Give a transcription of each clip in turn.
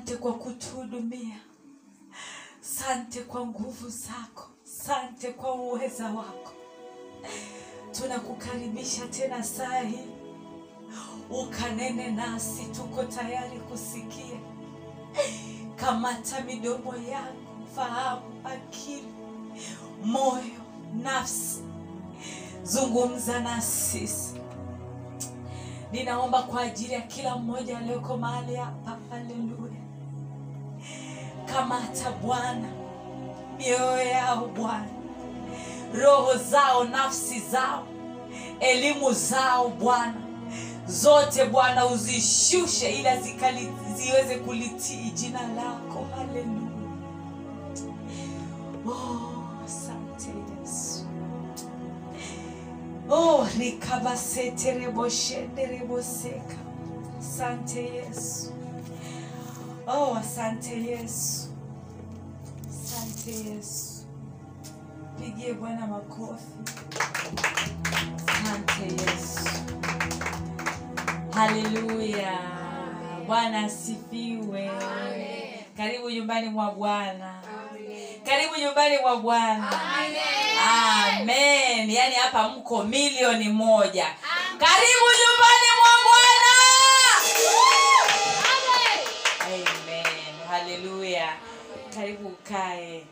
Asante kwa kutuhudumia. sante kwa nguvu zako. sante kwa uweza wako. Tunakukaribisha tena saa ukanene nasi, tuko tayari kusikia. Kamata midomo yangu, fahamu, akili, moyo, nafsi, zungumza na sisi. Ninaomba kwa ajili ya kila mmoja aliyoko mahali hapa. Haleluya! Kamata Bwana mioyo yao Bwana, roho zao, nafsi zao, elimu zao Bwana, zote Bwana uzishushe, zikali, ziweze kulitii jina lako. Haleluya! Oh, asante Yesu. Oh, rikabasetereboshendereboseka. Asante Yesu. Oh, asante Yesu. Asante Yesu. Pigie Bwana makofi. Asante Yesu. Haleluya. Bwana asifiwe. Karibu nyumbani mwa Bwana. Karibu nyumbani mwa Bwana. Amen. Yaani hapa mko milioni moja. Karibu nyumbani mwa Bwana. Haleluya. Karibu ukae.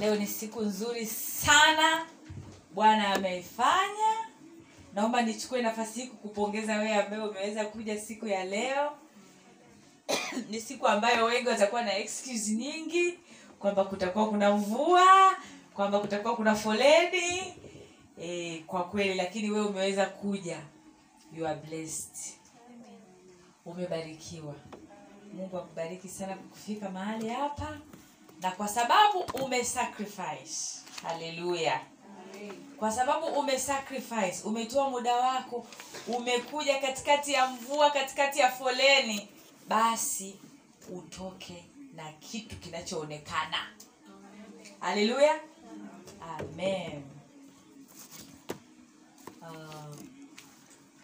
Leo ni siku nzuri sana Bwana ameifanya. Naomba nichukue nafasi hii kukupongeza wewe ambaye umeweza kuja siku ya leo. ni siku ambayo wengi watakuwa na excuse nyingi kwamba kutakuwa kuna mvua, kwamba kutakuwa kuna foleni e, kwa kweli, lakini wewe umeweza kuja. You are blessed. Umebarikiwa. Mungu akubariki sana kufika mahali hapa na kwa sababu umesacrifice. Haleluya. Kwa sababu umesacrifice, umetoa muda wako, umekuja katikati ya mvua, katikati ya foleni, basi utoke na kitu kinachoonekana. Haleluya. Amen. Uh,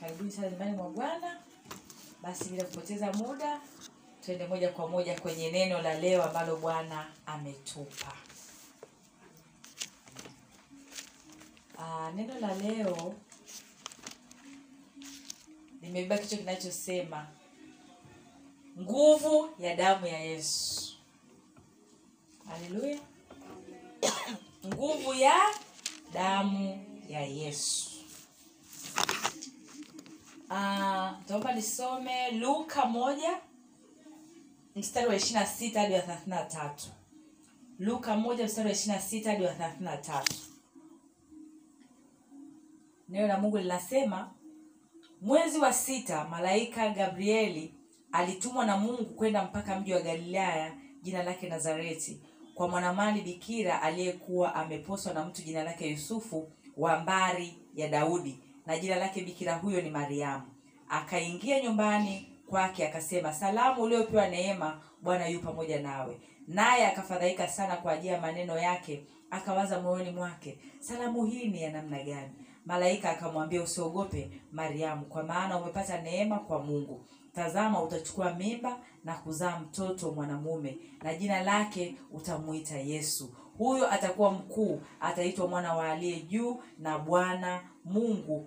karibuni sana nyumbani mwa Bwana. Basi bila kupoteza muda, tuende moja kwa moja kwenye neno la leo ambalo Bwana ametupa. Aa, neno la leo limebeba kichwa kinachosema nguvu ya damu ya Yesu. Haleluya! nguvu ya damu ya Yesu. Ah, Taomba nisome Luka moja mstari wa ishirini na sita hadi wa thelathini na tatu. Luka moja mstari wa ishirini sita hadi wa thelathini na tatu. Neno la Mungu linasema mwezi wa sita malaika Gabrieli alitumwa na Mungu kwenda mpaka mji wa Galilaya jina lake Nazareti, kwa mwanamali bikira aliyekuwa ameposwa na mtu jina lake yusufu wa mbari ya daudi na jina lake bikira huyo ni mariamu. Akaingia nyumbani kwake akasema salamu uliopewa neema bwana yu pamoja nawe. Naye akafadhaika sana kwa ajili ya maneno yake akawaza moyoni mwake salamu hii ni ya namna gani? Malaika akamwambia usiogope mariamu kwa maana umepata neema kwa mungu. Tazama utachukua mimba na kuzaa mtoto mwanamume na jina lake utamuita yesu huyo atakuwa mkuu ataitwa mwana wa aliye juu na bwana mungu.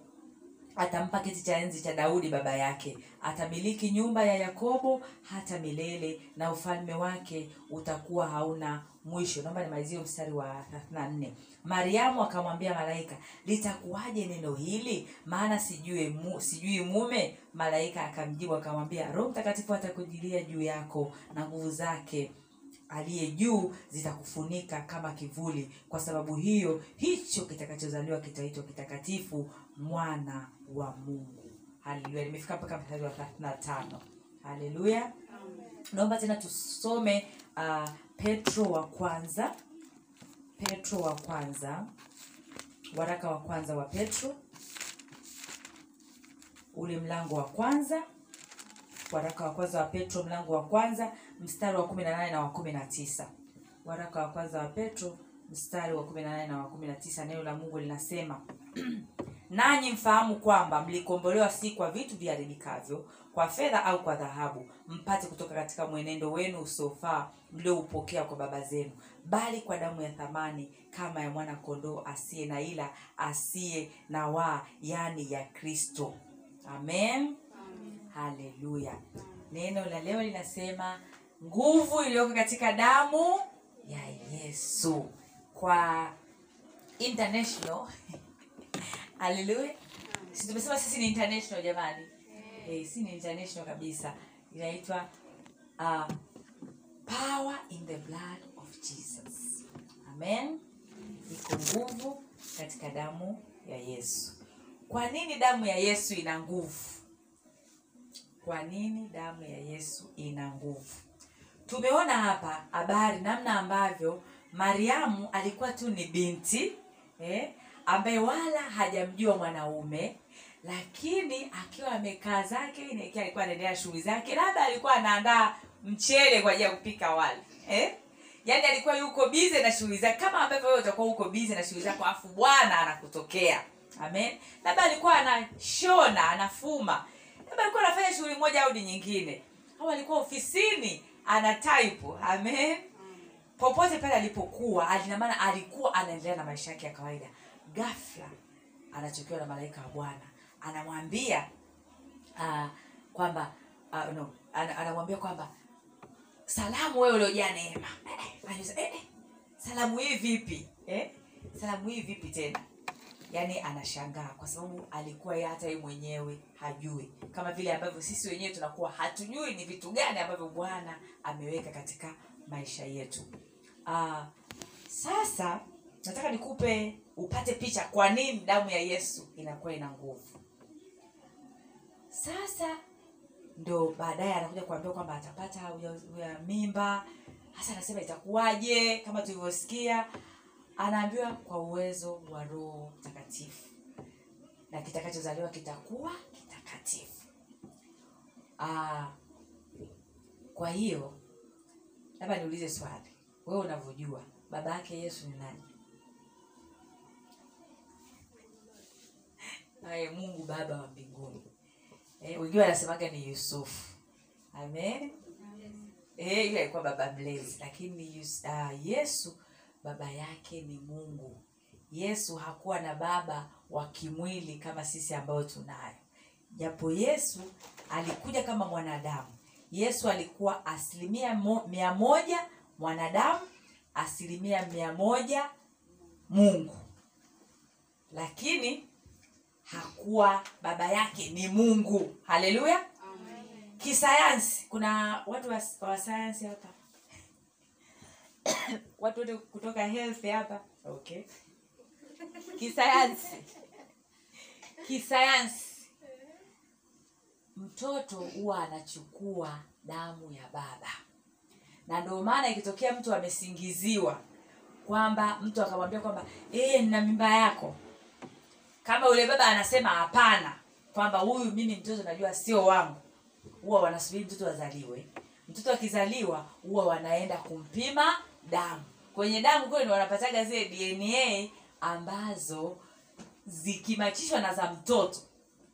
Atampa kiti cha enzi cha daudi baba yake. Atamiliki nyumba ya yakobo hata milele na ufalme wake utakuwa hauna mwisho. Naomba nimalizie mstari wa 34 mariamu akamwambia malaika litakuwaje neno hili? Maana sijui, mu, sijui mume. Malaika akamjibu akamwambia roho mtakatifu atakujilia juu yako na nguvu zake aliye juu zitakufunika kama kivuli. Kwa sababu hiyo hicho kitakachozaliwa kitaitwa kitakatifu mwana wa mungu. Haleluya nimefika mpaka mstari wa 35 haleluya naomba tena tusome uh, petro wa kwanza. Petro wa kwanza. Waraka wa kwanza wa petro. Ule mlango wa kwanza. Waraka wa kwanza wa petro mlango wa kwanza mstari wa kumi na nane na wa kumi na tisa. Waraka wa kwanza wa petro mstari wa kumi na nane na wa kumi na tisa. Neno la mungu linasema nanyi mfahamu kwamba mlikombolewa si kwa vitu viharibikavyo kwa fedha au kwa dhahabu mpate kutoka katika mwenendo wenu usiofaa mlioupokea kwa baba zenu bali kwa damu ya thamani kama ya mwana kondoo asiye na ila asiye na waa yaani ya kristo. Amen. Haleluya. Neno la leo linasema nguvu iliyoko katika damu ya yesu. Kwa international haleluya si tumesema sisi ni international jamani. Hey, si ni international kabisa. Inaitwa uh, power in the blood of jesus. Amen. Iko nguvu katika damu ya yesu. Kwa nini damu ya yesu ina nguvu? Kwa nini damu ya yesu ina nguvu tumeona hapa habari namna ambavyo mariamu alikuwa tu ni binti eh, ambaye wala hajamjua mwanaume lakini akiwa amekaa zake alikuwa anaendelea shughuli zake labda alikuwa anaandaa mchele kwa ajili ya kupika wali eh? yaani alikuwa yuko bize na shughuli zake kama ambavyo wewe utakuwa uko bize na shughuli zako afu bwana anakutokea. Amen. Labda alikuwa anashona anafuma. Labda alikuwa anafanya shughuli moja au nyingine. Au alikuwa ofisini ana type. Amen. Popote pale alipokuwa alina maana alikuwa anaendelea na maisha yake ya kawaida. Ghafla anachokiwa na malaika wa bwana. Anamwambia uh, kwamba uh, no, anamwambia kwamba salamu wewe uliojaa neema. Eh, eh, eh, eh, salamu hii vipi? Eh? salamu hii vipi tena yaani anashangaa kwa sababu alikuwa yeye hata yeye mwenyewe hajui. Kama vile ambavyo sisi wenyewe tunakuwa hatujui ni vitu gani ambavyo bwana ameweka katika maisha yetu. Uh, sasa nataka nikupe upate picha kwa nini damu ya yesu inakuwa ina nguvu. Sasa ndo baadaye anakuja kuambia kwamba atapata uja mimba. Hasa anasema itakuwaje? Kama tulivyosikia anaambiwa kwa uwezo wa roho mtakatifu. Na kitakachozaliwa kitakuwa kitakatifu. Aa, kwa hiyo labda niulize swali. Wewe unavyojua baba yake yesu ni nani? Naye mungu baba wa mbinguni. Eh, wengine wanasemaga ni yusufu. Amen. Eh, alikuwa baba mlezi. Lakini Yus, uh, yesu baba yake ni mungu. Yesu hakuwa na baba wa kimwili kama sisi ambao tunayo. Japo yesu alikuja kama mwanadamu. Yesu alikuwa asilimia mo, mia moja mwanadamu asilimia mia moja mungu. Lakini hakuwa baba yake ni mungu. Haleluya kisayansi. Kuna watu wa, wa sayansi hapa watu wote kutoka health hapa. Okay. Kisayansi. Kisayansi. Mtoto huwa anachukua damu ya baba. Na ndio maana ikitokea mtu amesingiziwa kwamba mtu akamwambia kwamba ee, nina mimba yako. Kama yule baba anasema hapana kwamba huyu mimi mtoto najua sio wangu huwa wanasubiri mtoto azaliwe. Mtoto akizaliwa huwa wanaenda kumpima damu. Kwenye damu ndo wanapataga zile dna ambazo zikimachishwa na za mtoto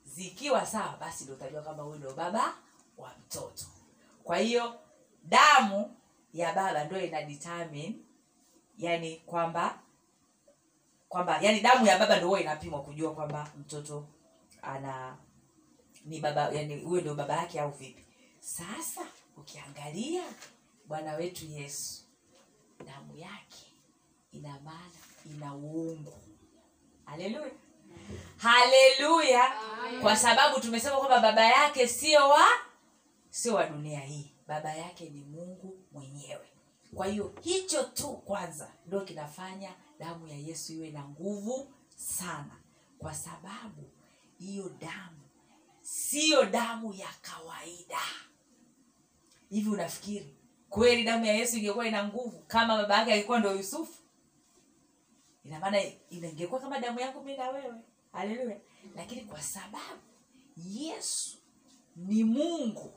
zikiwa sawa basi ndio utajua kama huyu ndio baba wa mtoto. Kwa hiyo damu ya baba ndo ina determine yani kwamba kwamba yani damu ya baba ndio inapimwa kujua kwamba mtoto ana ni baba yani huyo ndio baba yake au vipi. Sasa ukiangalia bwana wetu yesu damu yake ina maana ina uungu. Haleluya haleluya kwa sababu tumesema kwamba baba yake sio wa sio wa dunia hii. Baba yake ni mungu mwenyewe. Kwa hiyo hicho tu kwanza ndio kinafanya damu ya yesu iwe na nguvu sana. Kwa sababu hiyo damu siyo damu ya kawaida. Hivi unafikiri kweli damu ya yesu ingekuwa ina nguvu kama baba yake alikuwa ndo yusufu? Ina maana ingekuwa kama damu yangu mimi na wewe. Haleluya. Lakini kwa sababu yesu ni mungu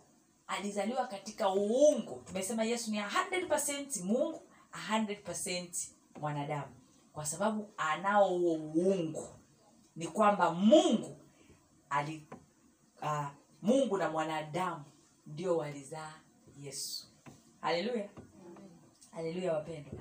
alizaliwa katika uungu. Tumesema yesu ni 100% mungu 100% mwanadamu. Kwa sababu anao huo uungu. Ni kwamba mungu ali uh, mungu na mwanadamu ndio walizaa yesu haleluya. Haleluya wapendwa.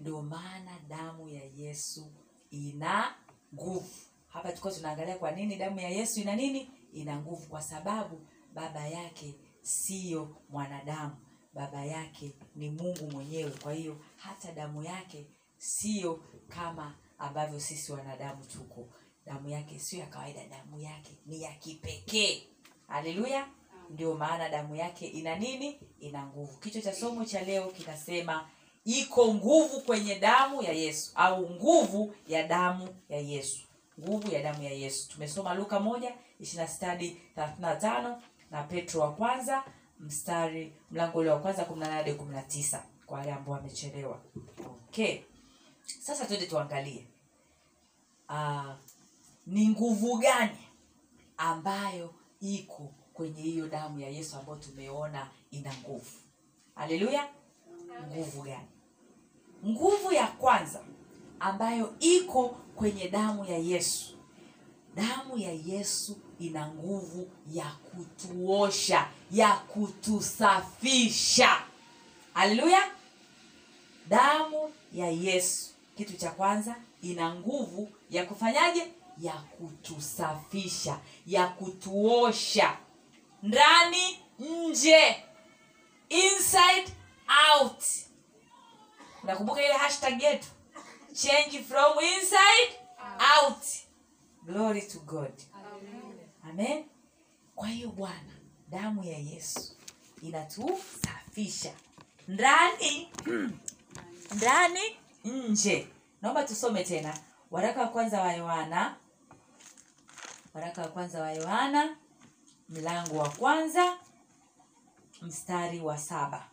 Ndio maana damu ya yesu ina nguvu. Hapa tulikuwa tunaangalia kwa nini damu ya yesu ina nini? Ina nguvu. Kwa sababu baba yake siyo mwanadamu. Baba yake ni mungu mwenyewe. Kwa hiyo hata damu yake siyo kama ambavyo sisi wanadamu tuko. Damu yake sio ya kawaida. Damu yake ni ya kipekee. Haleluya. Ndio maana damu yake ina nini ina nguvu. Kichwa cha somo cha leo kinasema iko nguvu kwenye damu ya yesu au nguvu ya damu ya yesu. Nguvu ya damu ya yesu. Tumesoma luka moja ishirina stadi thelathina tano na petro wa kwanza mstari mlango ule wa kwanza kumi na kumi na tisa kwa wale ambao wamechelewa. Okay. Sasa twende tuangalie. Uh, ni nguvu gani ambayo iko kwenye hiyo damu ya yesu ambayo tumeona ina nguvu. Haleluya. Nguvu gani? Nguvu ya kwanza ambayo iko kwenye damu ya yesu. Damu ya yesu ina nguvu ya kutuosha ya kutusafisha. Haleluya. Damu ya yesu kitu cha kwanza ina nguvu ya kufanyaje? Ya kutusafisha ya kutuosha ndani nje inside out. Nakumbuka ile hashtag yetu change from inside out. Glory to god. Amen. Kwa hiyo bwana damu ya yesu inatusafisha. Ndani ndani nje. Naomba tusome tena. Waraka wa kwanza wa yohana. Waraka wa kwanza wa yohana mlango wa kwanza mstari wa saba.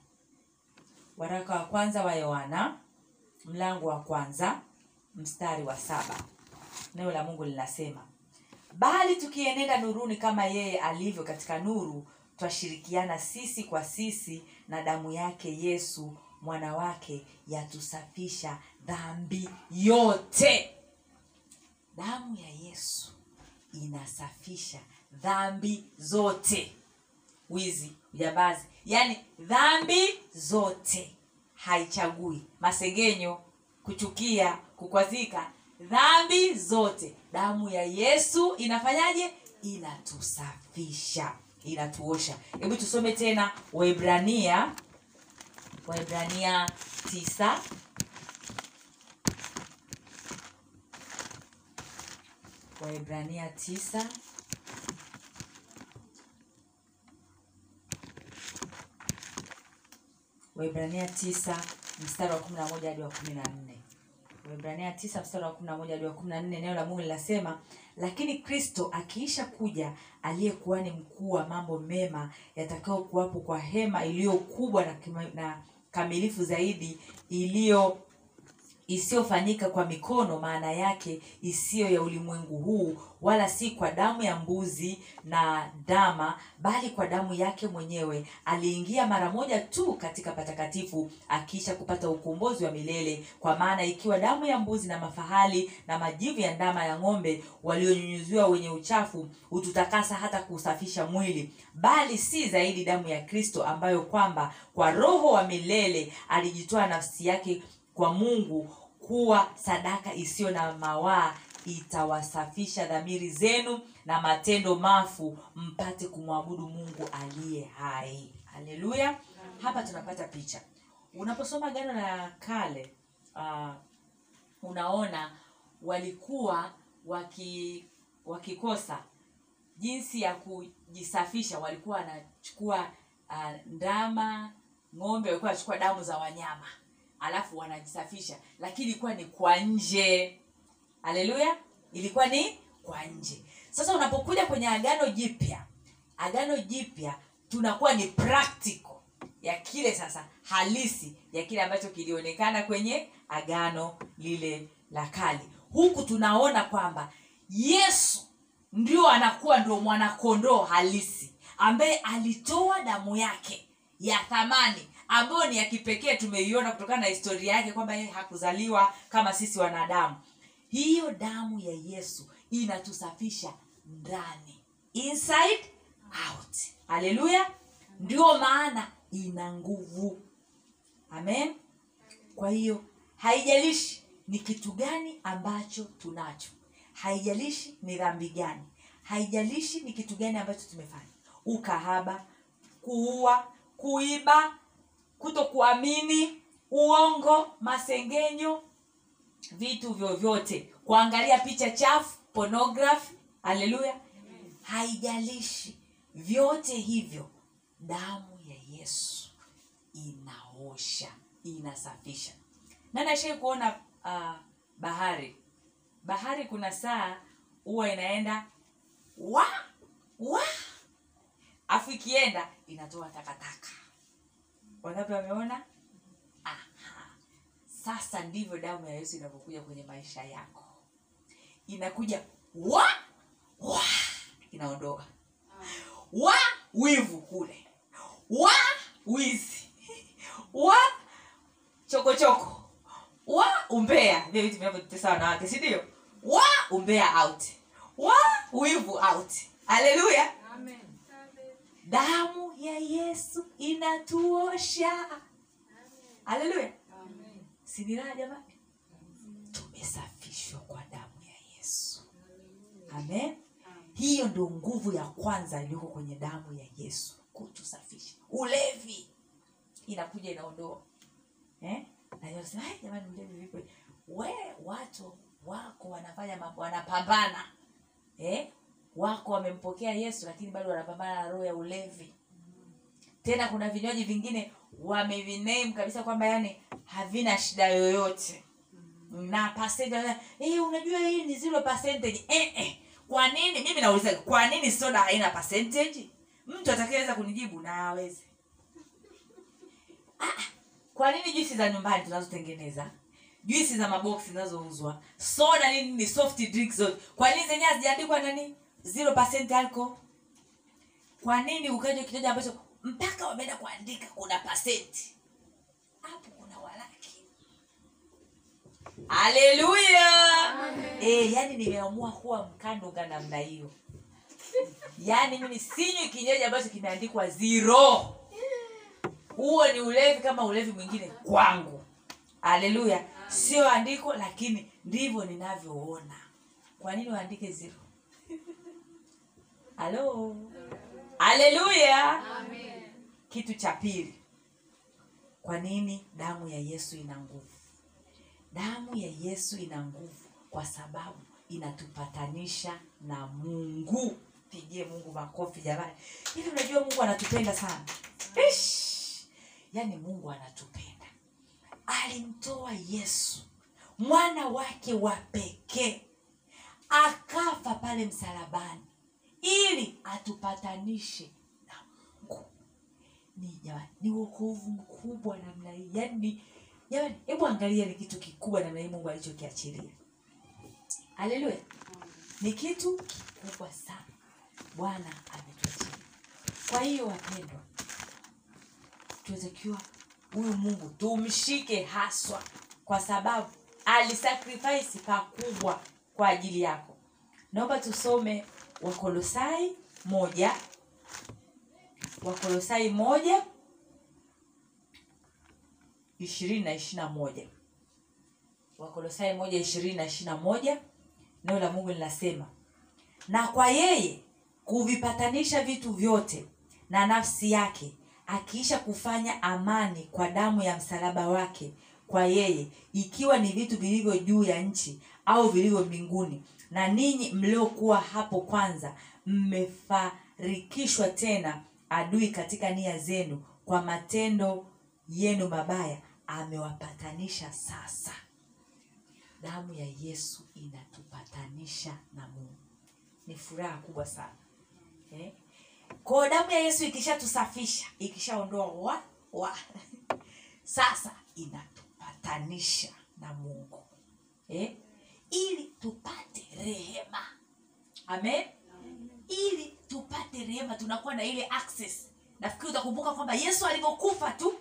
Waraka wa kwanza wa yohana. Mlango wa kwanza mstari wa saba. Neno la mungu linasema bali tukienenda nuruni kama yeye alivyo katika nuru twashirikiana sisi kwa sisi na damu yake yesu mwana wake yatusafisha dhambi yote. Damu ya yesu inasafisha dhambi zote. Wizi ujambazi. Yaani dhambi zote. Haichagui. Masengenyo kuchukia kukwazika. Dhambi zote. Damu ya yesu inafanyaje? Inatusafisha. Inatuosha. Hebu tusome tena waibrania waibrania tisa. Waibrania tisa waibrania tisa mstari wa kumi na moja hadi wa kumi na nne. Waibrania tisa mstari wa kumi na moja hadi wa kumi na nne neno la mungu linasema lakini kristo akiisha kuja aliyekuwa ni mkuu wa mambo mema yatakayokuwapo kwa hema iliyo kubwa na, na kamilifu zaidi iliyo isiyofanyika kwa mikono maana yake isiyo ya ulimwengu huu wala si kwa damu ya mbuzi na dama bali kwa damu yake mwenyewe. Aliingia mara moja tu katika patakatifu akiisha kupata ukombozi wa milele. Kwa maana ikiwa damu ya mbuzi na mafahali na majivu ya ndama ya ng'ombe walionyunyuziwa wenye uchafu hututakasa hata kusafisha mwili. Bali si zaidi damu ya kristo ambayo kwamba kwa roho wa milele alijitoa nafsi yake kwa mungu kuwa sadaka isiyo na mawaa itawasafisha dhamiri zenu na matendo mafu mpate kumwabudu mungu aliye hai. Haleluya. Hapa tunapata picha. Unaposoma gano la kale uh, unaona walikuwa waki wakikosa jinsi ya kujisafisha. Walikuwa wanachukua uh, ndama ng'ombe walikuwa wanachukua damu za wanyama alafu wanajisafisha. Lakini ilikuwa ni kwa nje. Haleluya. Ilikuwa ni kwa nje. Sasa unapokuja kwenye agano jipya agano jipya tunakuwa ni practical ya kile sasa halisi ya kile ambacho kilionekana kwenye agano lile la kale. Huku tunaona kwamba yesu ndio anakuwa ndio mwanakondoo halisi ambaye alitoa damu yake ya thamani ambayo ni ya kipekee tumeiona kutokana na historia yake kwamba yeye hakuzaliwa kama sisi wanadamu. Hiyo damu ya yesu inatusafisha ndani. Inside out. Haleluya ndio maana ina nguvu. Amen. Kwa hiyo haijalishi ni kitu gani ambacho tunacho. Haijalishi ni dhambi gani. Haijalishi ni kitu gani ambacho tumefanya. Ukahaba kuua kuiba kuto kuamini uongo masengenyo vitu vyovyote. Kuangalia picha chafu pornography haleluya haijalishi. Vyote hivyo damu ya yesu inaosha inasafisha. Nani ashai kuona uh, bahari? Bahari kuna saa huwa inaenda wa wa. Afu ikienda inatoa takataka wangapi wameona Aha. sasa ndivyo damu ya yesu inavyokuja kwenye maisha yako. Inakuja wa wa inaondoa wa wivu kule. Wa wizi. Wa chokochoko. Wa umbea. Vile vitu vinavyotesa wanawake si ndio? Wa umbea out. Wa wivu out. Haleluya damu ya yesu inatuosha. Haleluya. Sinilaa jamani? Tumesafishwa kwa damu ya yesu. Amen. Hiyo ndio nguvu ya kwanza iliyoko kwenye damu ya yesu kutusafisha. Ulevi. Inakuja inaondoa. Eh? na yeye anasema, "Ai, jamani ulevi vipi? We watu wako wanafanya mambo wanapambana. Eh? Wako wamempokea yesu lakini bado wanapambana na roho ya ulevi. Tena kuna vinywaji vingine wameviname kabisa kwamba yani havina shida yoyote. Na percentage eh, unajua hii ni zero percentage. Eh, eh. kwa nini? Mimi nauliza kwa nini soda haina percentage? Mtu atakayeweza kunijibu na aweze ah, kwa nini juisi za nyumbani tunazotengeneza juisi za maboksi zinazouzwa soda nini ni soft drinks zote kwa nini zenyewe hazijaandikwa nani zero percent alcohol. Kwa nini ukaja kinywaji ambacho mpaka wameenda kuandika kuna pasenti hapo kuna walaki. Haleluya e, yani nimeamua kuwa mkanduga namna hiyo. Yaani mimi sinywi kinywaji ambacho kimeandikwa zero. Huo ni ulevi kama ulevi mwingine kwangu. Haleluya sio andiko lakini ndivyo ninavyoona. Kwa nini waandike zero halo haleluya kitu cha pili. Kwa nini damu ya yesu ina nguvu? Damu ya yesu ina nguvu kwa sababu inatupatanisha na mungu. Pigie mungu makofi jamani. Hivi unajua mungu anatupenda sana. Ish! yaani mungu anatupenda. Alimtoa yesu mwana wake wa pekee akafa pale msalabani ili atupatanishe na mungu. Ni jamani ni wokovu mkubwa namna hii. Yaani jamani hebu angalia ni kitu kikubwa namna hii mungu alichokiachilia. Haleluya ni kitu kikubwa sana. Bwana ametuachilia kwa hiyo wapendwa tunatakiwa huyu mungu tumshike haswa kwa sababu alisakrifisi pakubwa kwa ajili yako. Naomba tusome wakolosai moja. Wakolosai moja. Ishirini na ishirini na moja. Wakolosai moja ishirini na ishirini na moja. Neno la mungu linasema na kwa yeye kuvipatanisha vitu vyote na nafsi yake akiisha kufanya amani kwa damu ya msalaba wake kwa yeye ikiwa ni vitu vilivyo juu ya nchi au vilivyo mbinguni na ninyi mliokuwa hapo kwanza mmefarikishwa tena adui katika nia zenu kwa matendo yenu mabaya amewapatanisha sasa damu ya yesu inatupatanisha na mungu ni furaha kubwa sana eh? kwao damu ya yesu ikishatusafisha ikishaondoa wa wa sasa inatupatanisha na mungu eh? Ili tupate rehema. Amen? Ili tupate rehema tunakuwa na ile access. Nafikiri utakumbuka kwamba yesu alivyokufa tu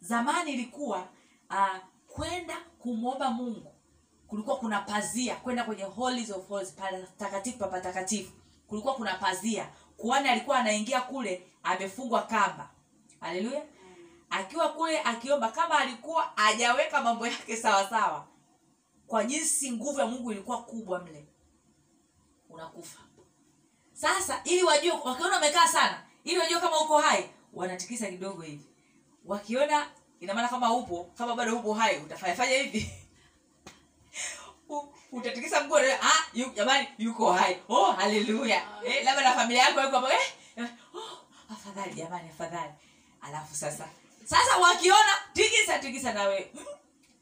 zamani ilikuwa uh, kwenda kumwomba mungu kulikuwa kuna pazia kwenda kwenye holies of holies patakatifu pa patakatifu. Kulikuwa kuna pazia. Kuhani alikuwa anaingia kule amefungwa kamba. Haleluya akiwa kule akiomba kama alikuwa hajaweka mambo yake sawa sawa kwa jinsi nguvu ya mungu ilikuwa kubwa mle. Unakufa. Sasa ili wajue wakiona umekaa sana ili wajue kama uko hai wanatikisa kidogo hivi. Wakiona ina maana kama upo kama bado upo hai utafanyafanya hivi. Utatikisa mguu ah yu, jamani yuko hai. Oh haleluya. Eh, labda na familia yako yuko eh, eh, oh, afadhali jamani afadhali. Alafu sasa sasa wakiona tikisa tikisa nawe. Mm,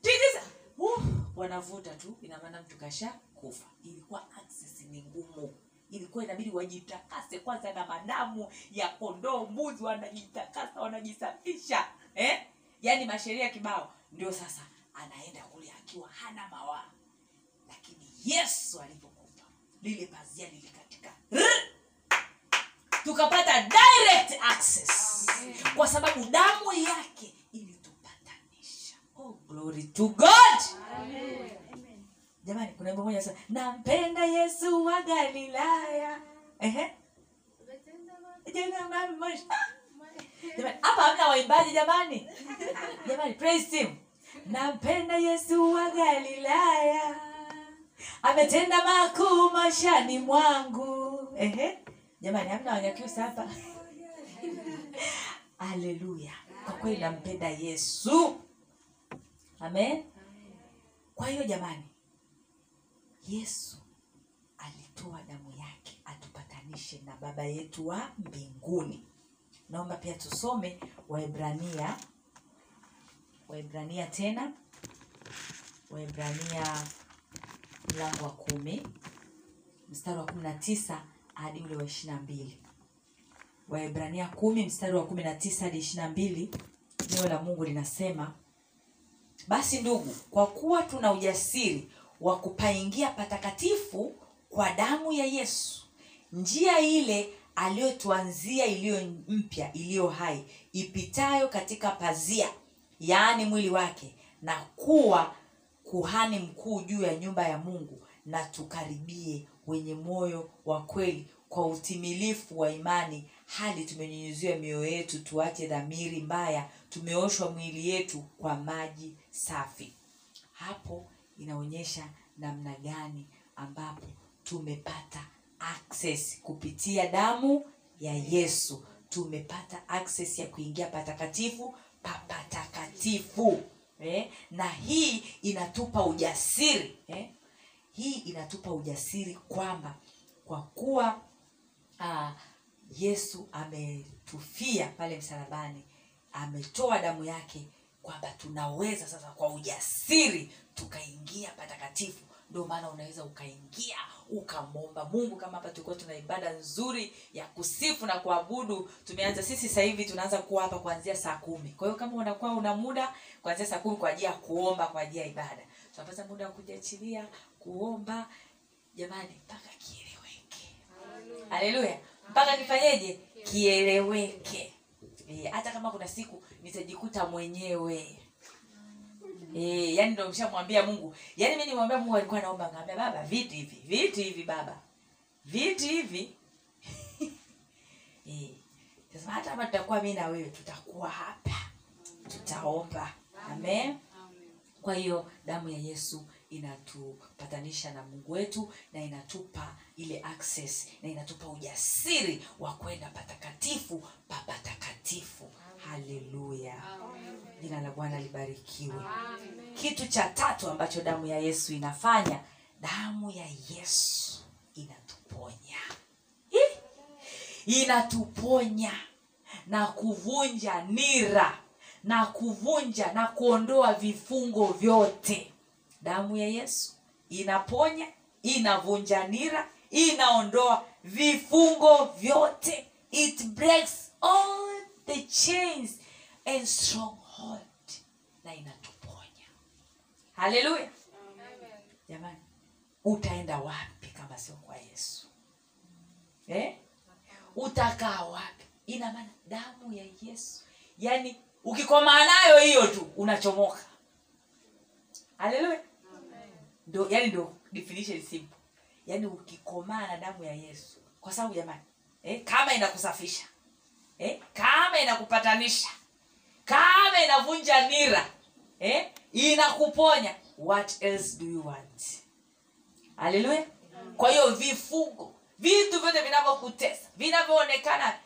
tikisa uh, wanavuta tu ina maana mtu kasha kufa. Ilikuwa access ni ngumu. Ilikuwa inabidi wajitakase kwanza na madamu ya kondoo mbuzi wanajitakasa wanajisafisha eh? yaani masheria kibao. Ndio sasa anaenda kule akiwa hana mawaa lakini yesu alipokufa lile pazia lilikatika. Tukapata direct access. Kwa sababu damu yake glory to god. Jamani kuna wimbo moja sana. Nampenda yesu wa galilaya. Ehe. Hapa hamna waimbaji jamani. Jamani praise team nampenda yesu wa galilaya. Ametenda makuu mashani mwangu. Ehe. jamani hamna wanyakyusa hapa. Haleluya kwa kweli nampenda yesu amen. Kwa hiyo jamani yesu alitoa damu yake atupatanishe na baba yetu wa mbinguni. Naomba pia tusome waebrania. Waebrania tena. Waebrania mlango wa kumi mstari wa kumi na tisa hadi ule wa ishirini na mbili. Waebrania kumi mstari wa kumi na tisa hadi ishirini na mbili neno la mungu linasema basi ndugu kwa kuwa tuna ujasiri wa kupaingia patakatifu kwa damu ya yesu njia ile aliyotuanzia iliyo mpya iliyo hai ipitayo katika pazia yaani mwili wake na kuwa kuhani mkuu juu ya nyumba ya mungu na tukaribie wenye moyo wa kweli kwa utimilifu wa imani hadi tumenyunyuziwa mioyo yetu tuache dhamiri mbaya tumeoshwa mwili yetu kwa maji safi hapo inaonyesha namna gani ambapo tumepata access kupitia damu ya yesu tumepata access ya kuingia patakatifu papatakatifu eh? na hii inatupa ujasiri eh? hii inatupa ujasiri kwamba kwa kuwa uh, yesu ametufia pale msalabani ametoa damu yake kwamba tunaweza sasa kwa ujasiri tukaingia patakatifu. Ndio maana unaweza ukaingia ukamwomba mungu. Kama hapa tulikuwa tuna ibada nzuri ya kusifu na kuabudu tumeanza sisi sasa hivi tunaanza kuwa hapa kuanzia saa kumi. Kwa hiyo kama unakuwa una muda kuanzia saa kumi kwa ajili ya kuomba kwa ajili ya ibada. Tunapata muda wa kujiachilia kuomba. Jamani mpaka kieleweke. Haleluya. Mpaka kifanyeje kieleweke Eh, hata kama kuna siku nitajikuta mwenyewe. Eh, yani ndio mshamwambia mungu. Yani mi nimwambia mungu alikuwa naomba ngambia, baba vitu hivi vitu hivi baba. Vitu hivi. Eh, sasa hata kama tutakuwa mi na wewe tutakuwa hapa. Tutaomba. Amen. Kwa hiyo damu ya yesu inatupatanisha na mungu wetu na inatupa ile access na inatupa ujasiri wa kwenda patakatifu pa patakatifu. Haleluya jina la bwana libarikiwe. Kitu cha tatu ambacho damu ya yesu inafanya damu ya yesu inatuponya. Hi! inatuponya na kuvunja nira na kuvunja na kuondoa vifungo vyote. Damu ya yesu inaponya inavunja nira inaondoa vifungo vyote. It breaks all the chains and stronghold. Na inatuponya. Haleluya jamani utaenda wapi kama sio kwa yesu? Eh? utakaa wapi? Ina maana damu ya yesu. Yaani ukikomaa nayo hiyo tu unachomoka. Haleluya ndo yani ndo definition simple yaani ukikomaa na damu ya yesu kwa sababu jamani eh, kama inakusafisha eh, kama inakupatanisha kama inavunja nira eh, inakuponya what else do you want? Haleluya kwa hiyo vifungo vitu vyote vinavyokutesa vinavyoonekana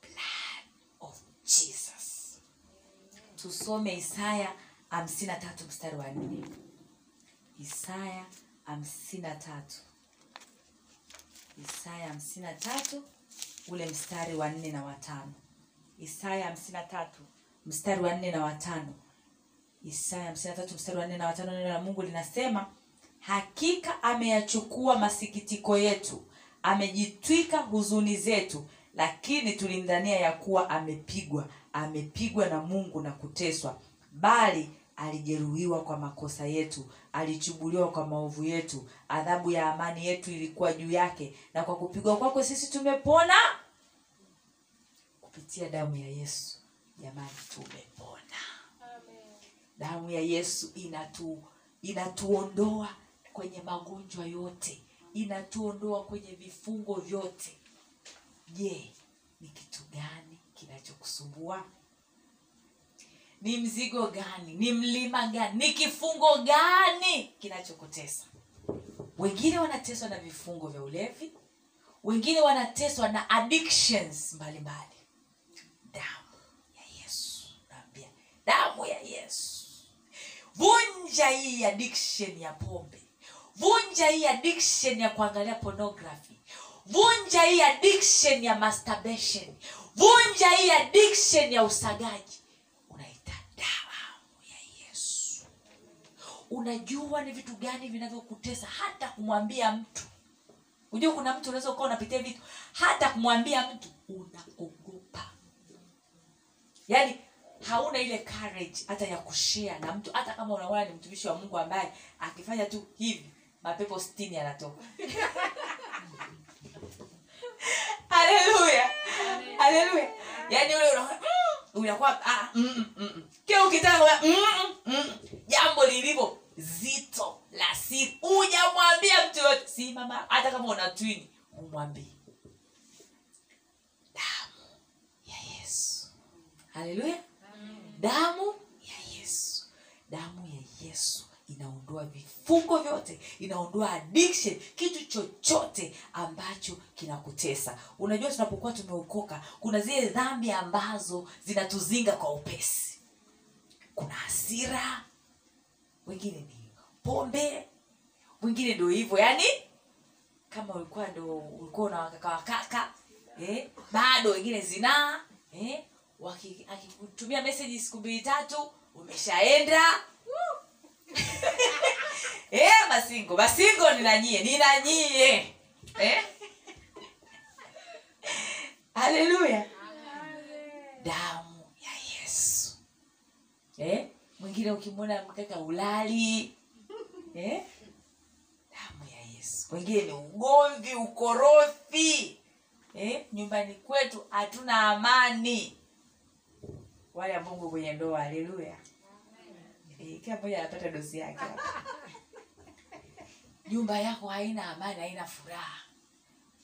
blood of jesus. Tusome isaya hamsini na tatu mstari wa nne. Isaya hamsini na tatu isaya hamsini na tatu ule mstari wa nne na watano isaya hamsini na tatu mstari wa nne na watano isaya hamsini na tatu mstari wa nne na watano neno la mungu linasema hakika ameyachukua masikitiko yetu amejitwika huzuni zetu lakini tulimdhania ya kuwa amepigwa amepigwa na mungu na kuteswa. Bali alijeruhiwa kwa makosa yetu alichubuliwa kwa maovu yetu adhabu ya amani yetu ilikuwa juu yake na kwa kupigwa kwako sisi tumepona. Kupitia damu ya yesu jamani tumepona. Damu ya yesu inatu inatuondoa kwenye magonjwa yote inatuondoa kwenye vifungo vyote. Je ni kitu gani kinachokusumbua ni mzigo gani? Ni mlima gani? Ni kifungo gani kinachokutesa? Wengine wanateswa na vifungo vya ulevi wengine wanateswa na addictions mbalimbali. Damu ya yesu naambia. Damu ya yesu. Vunja hii addiction ya pombe. Vunja hii addiction ya kuangalia pornography. Vunja hii addiction ya masturbation. Vunja hii addiction ya usagaji unajua ni vitu gani vinavyokutesa hata kumwambia mtu. Unajua kuna mtu unaweza ukawa unapitia vitu hata kumwambia mtu unaogopa yaani hauna ile courage hata ya kushea na mtu hata kama unaona ni mtumishi wa mungu ambaye akifanya tu hivi mapepo stini yanatoka. Haleluya! Haleluya! Yaani ule mm, unakuwa ah, mm, mm, mm. kila ukitaka mm, mm, mm. jambo lilivyo zito la siri. Ujamwambia mtu yoyote, si mama hata kama una twini umwambie. Damu ya yesu. Haleluya. Damu ya yesu. Damu ya yesu inaondoa vifungo vyote inaondoa addiction kitu chochote ambacho kinakutesa. Unajua tunapokuwa tumeokoka kuna zile dhambi ambazo zinatuzinga kwa upesi. Kuna hasira wengine ni pombe wengine ndo hivyo yani kama ulikuwa ndo ulikuwa na wakaka wakaka eh, bado wengine zinaa eh, waki- akikutumia meseji siku mbili tatu umeshaenda. Eh, masingo masingo ninanyie ninanyie eh? haleluya damu ya yesu. Eh? mwingine ukimwona mkaka ulali eh? damu ya yesu wengine ni ugomvi ukorofi eh? nyumbani kwetu hatuna amani wale mungu kwenye ndoa haleluya eh, kila mmoja anapata dozi yake nyumba yako haina amani haina furaha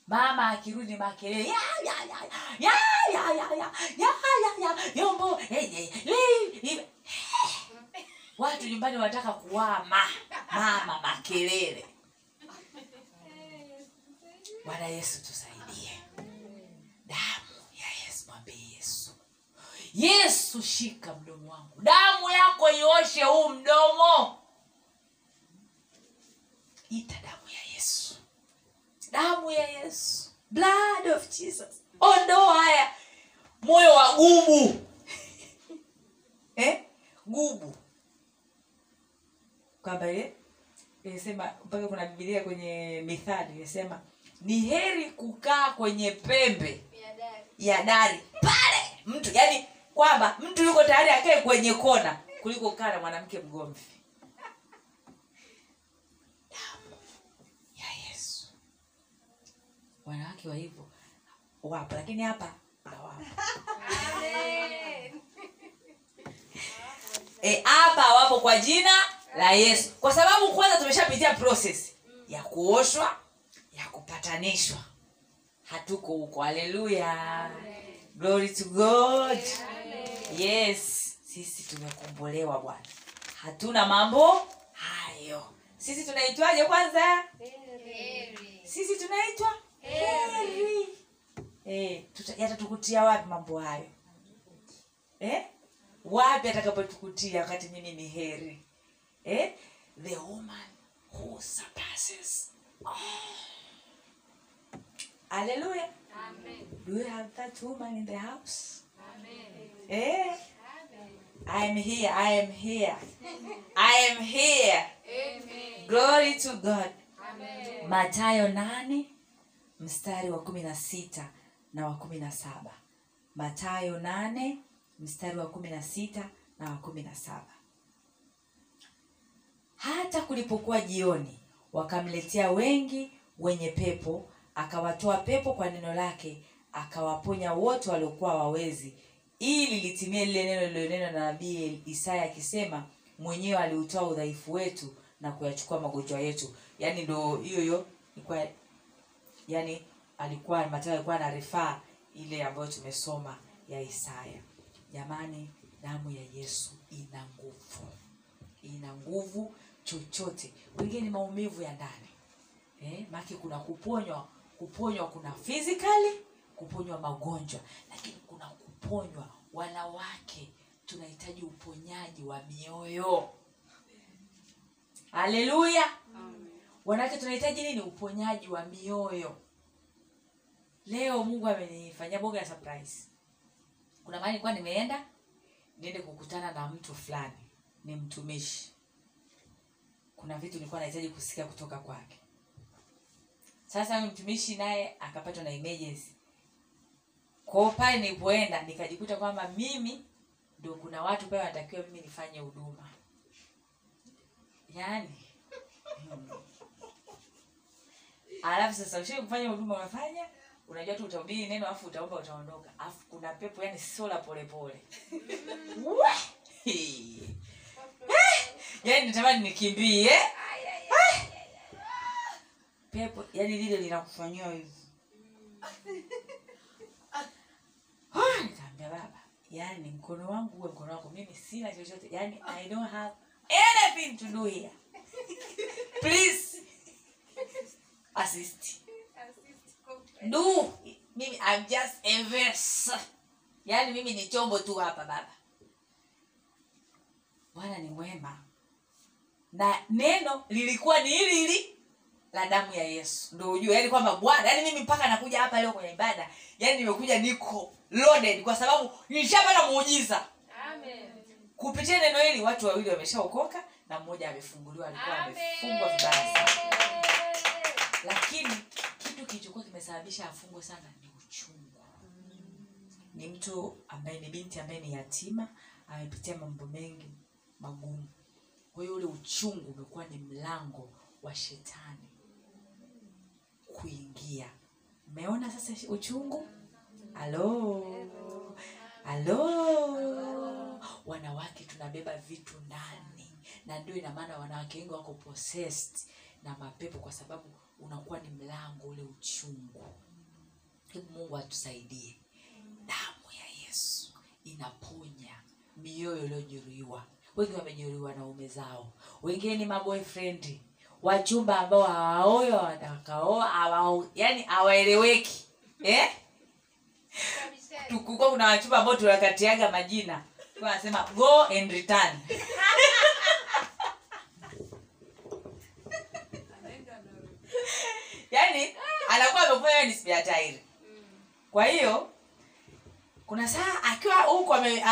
mama akirudi makelele yombo hey, hey, hey watu nyumbani wanataka kuwama mama makelele. Bwana yesu tusaidie. Damu ya yesu mwambie yesu. Yesu shika mdomo wangu. Damu yako ioshe huu mdomo. Ita damu ya yesu. Damu ya yesu. Blood of jesus. Ondoa haya. Moyo wa gubu. Eh? gubu kwamba ile inasema mpaka kuna bibilia kwenye mithali inasema ni heri kukaa kwenye pembe ya dari. Pale mtu yani kwamba mtu yuko tayari akae kwenye kona kuliko kaa na mwanamke mgomvi. Ya yesu. Wanawake wa hivyo wapo lakini hapa hawapo. Hapa e, hawapo kwa jina la yesu. Kwa sababu kwanza tumeshapitia process ya kuoshwa ya kupatanishwa. Hatuko huko. Haleluya glory to god. Yes. Sisi tumekombolewa bwana. Hatuna mambo hayo. Sisi tunaitwaje kwanza? Sisi tunaitwa heri. Eh, yatatukutia wapi mambo hayo? Eh? wapi atakapotukutia wakati mimi ni heri eh? the woman who surpasses haleluya do you have that woman in the house? Eh? i am here i am here. I am here. Glory to god. Matayo nane mstari wa kumi na sita na wa kumi na saba. Matayo nane mstari wa kumi na sita na wa kumi na saba hata kulipokuwa jioni wakamletea wengi wenye pepo akawatoa pepo kwa neno lake akawaponya wote waliokuwa wawezi ili litimie lile neno lilionena na nabii isaya akisema mwenyewe aliutoa udhaifu wetu na kuyachukua magonjwa yetu. Yaani ndo hiyo hiyo yani alikuwa Mathayo alikuwa ana rifaa ile ambayo tumesoma ya Isaya. Jamani, damu ya Yesu ina nguvu, ina nguvu chochote. Wengine ni maumivu ya ndani. Eh, maki kuna kuponywa, kuponywa kuna physically, kuponywa magonjwa, lakini kuna kuponywa wanawake, tunahitaji uponyaji wa mioyo. Haleluya! wanawake tunahitaji nini? Uponyaji wa mioyo. Leo mungu amenifanyia boga ya surprise. Kuna mahali nilikuwa nimeenda niende kukutana na mtu fulani ni mtumishi. Kuna vitu nilikuwa nahitaji kusikia kutoka kwake. Sasa mtumishi naye akapatwa na emergency. Kwao pale nilipoenda nikajikuta kwamba mimi ndo kuna watu pale wanatakiwa mimi nifanye huduma. Yaani hmm. alafu sasa ushai kufanya huduma unafanya unajua tu utahubiri neno alafu utaomba utaondoka. Alafu kuna pepo yani sola polepole. Eh! Yani natamani nikimbie. Pepo yani lile linakufanyia hivi. Ah, nikaambia baba yani mkono wangu uwe mkono wako mimi sina chochote. Yani i don't have anything to do here. Please assist. Do. Mimi I'm just a vessel yaani mimi ni chombo tu hapa baba. Bwana ni mwema na neno lilikuwa ni hili hili la damu ya yesu. Ndo ujue yani kwamba bwana yani mimi mpaka nakuja hapa leo kwenye ibada yani nimekuja niko loaded kwa sababu nishapata muujiza. Kupitia neno hili watu wawili wameshaokoka na mmoja amefunguliwa alikuwa amefungwa vibaya sana. Lakini kitu kilichokuwa kimesababisha afungwe sana ni uchungu. Ni mtu ambaye ni binti ambaye ni yatima amepitia mambo mengi magumu kwa hiyo ule uchungu umekuwa ni mlango wa shetani kuingia. Umeona sasa uchungu? Halo? Halo? Wanawake tunabeba vitu ndani na ndio ina maana wanawake wengi wako possessed na mapepo kwa sababu unakuwa ni mlango ule uchungu. Hebu mungu atusaidie. Damu ya yesu inaponya mioyo iliyojeruhiwa wengi wamejeruhiwa na zao. Wengine ni maboyfriend. Wachumba ambao hawaoyo watakaoa yani hawaeleweki. Eh? tukukuwa kuna wachumba ambao tunakatiaga majina. Wanasema go and return. Yani anakuwa amefanya ni spare tire. Kwa hiyo kuna saa akiwa huko ame-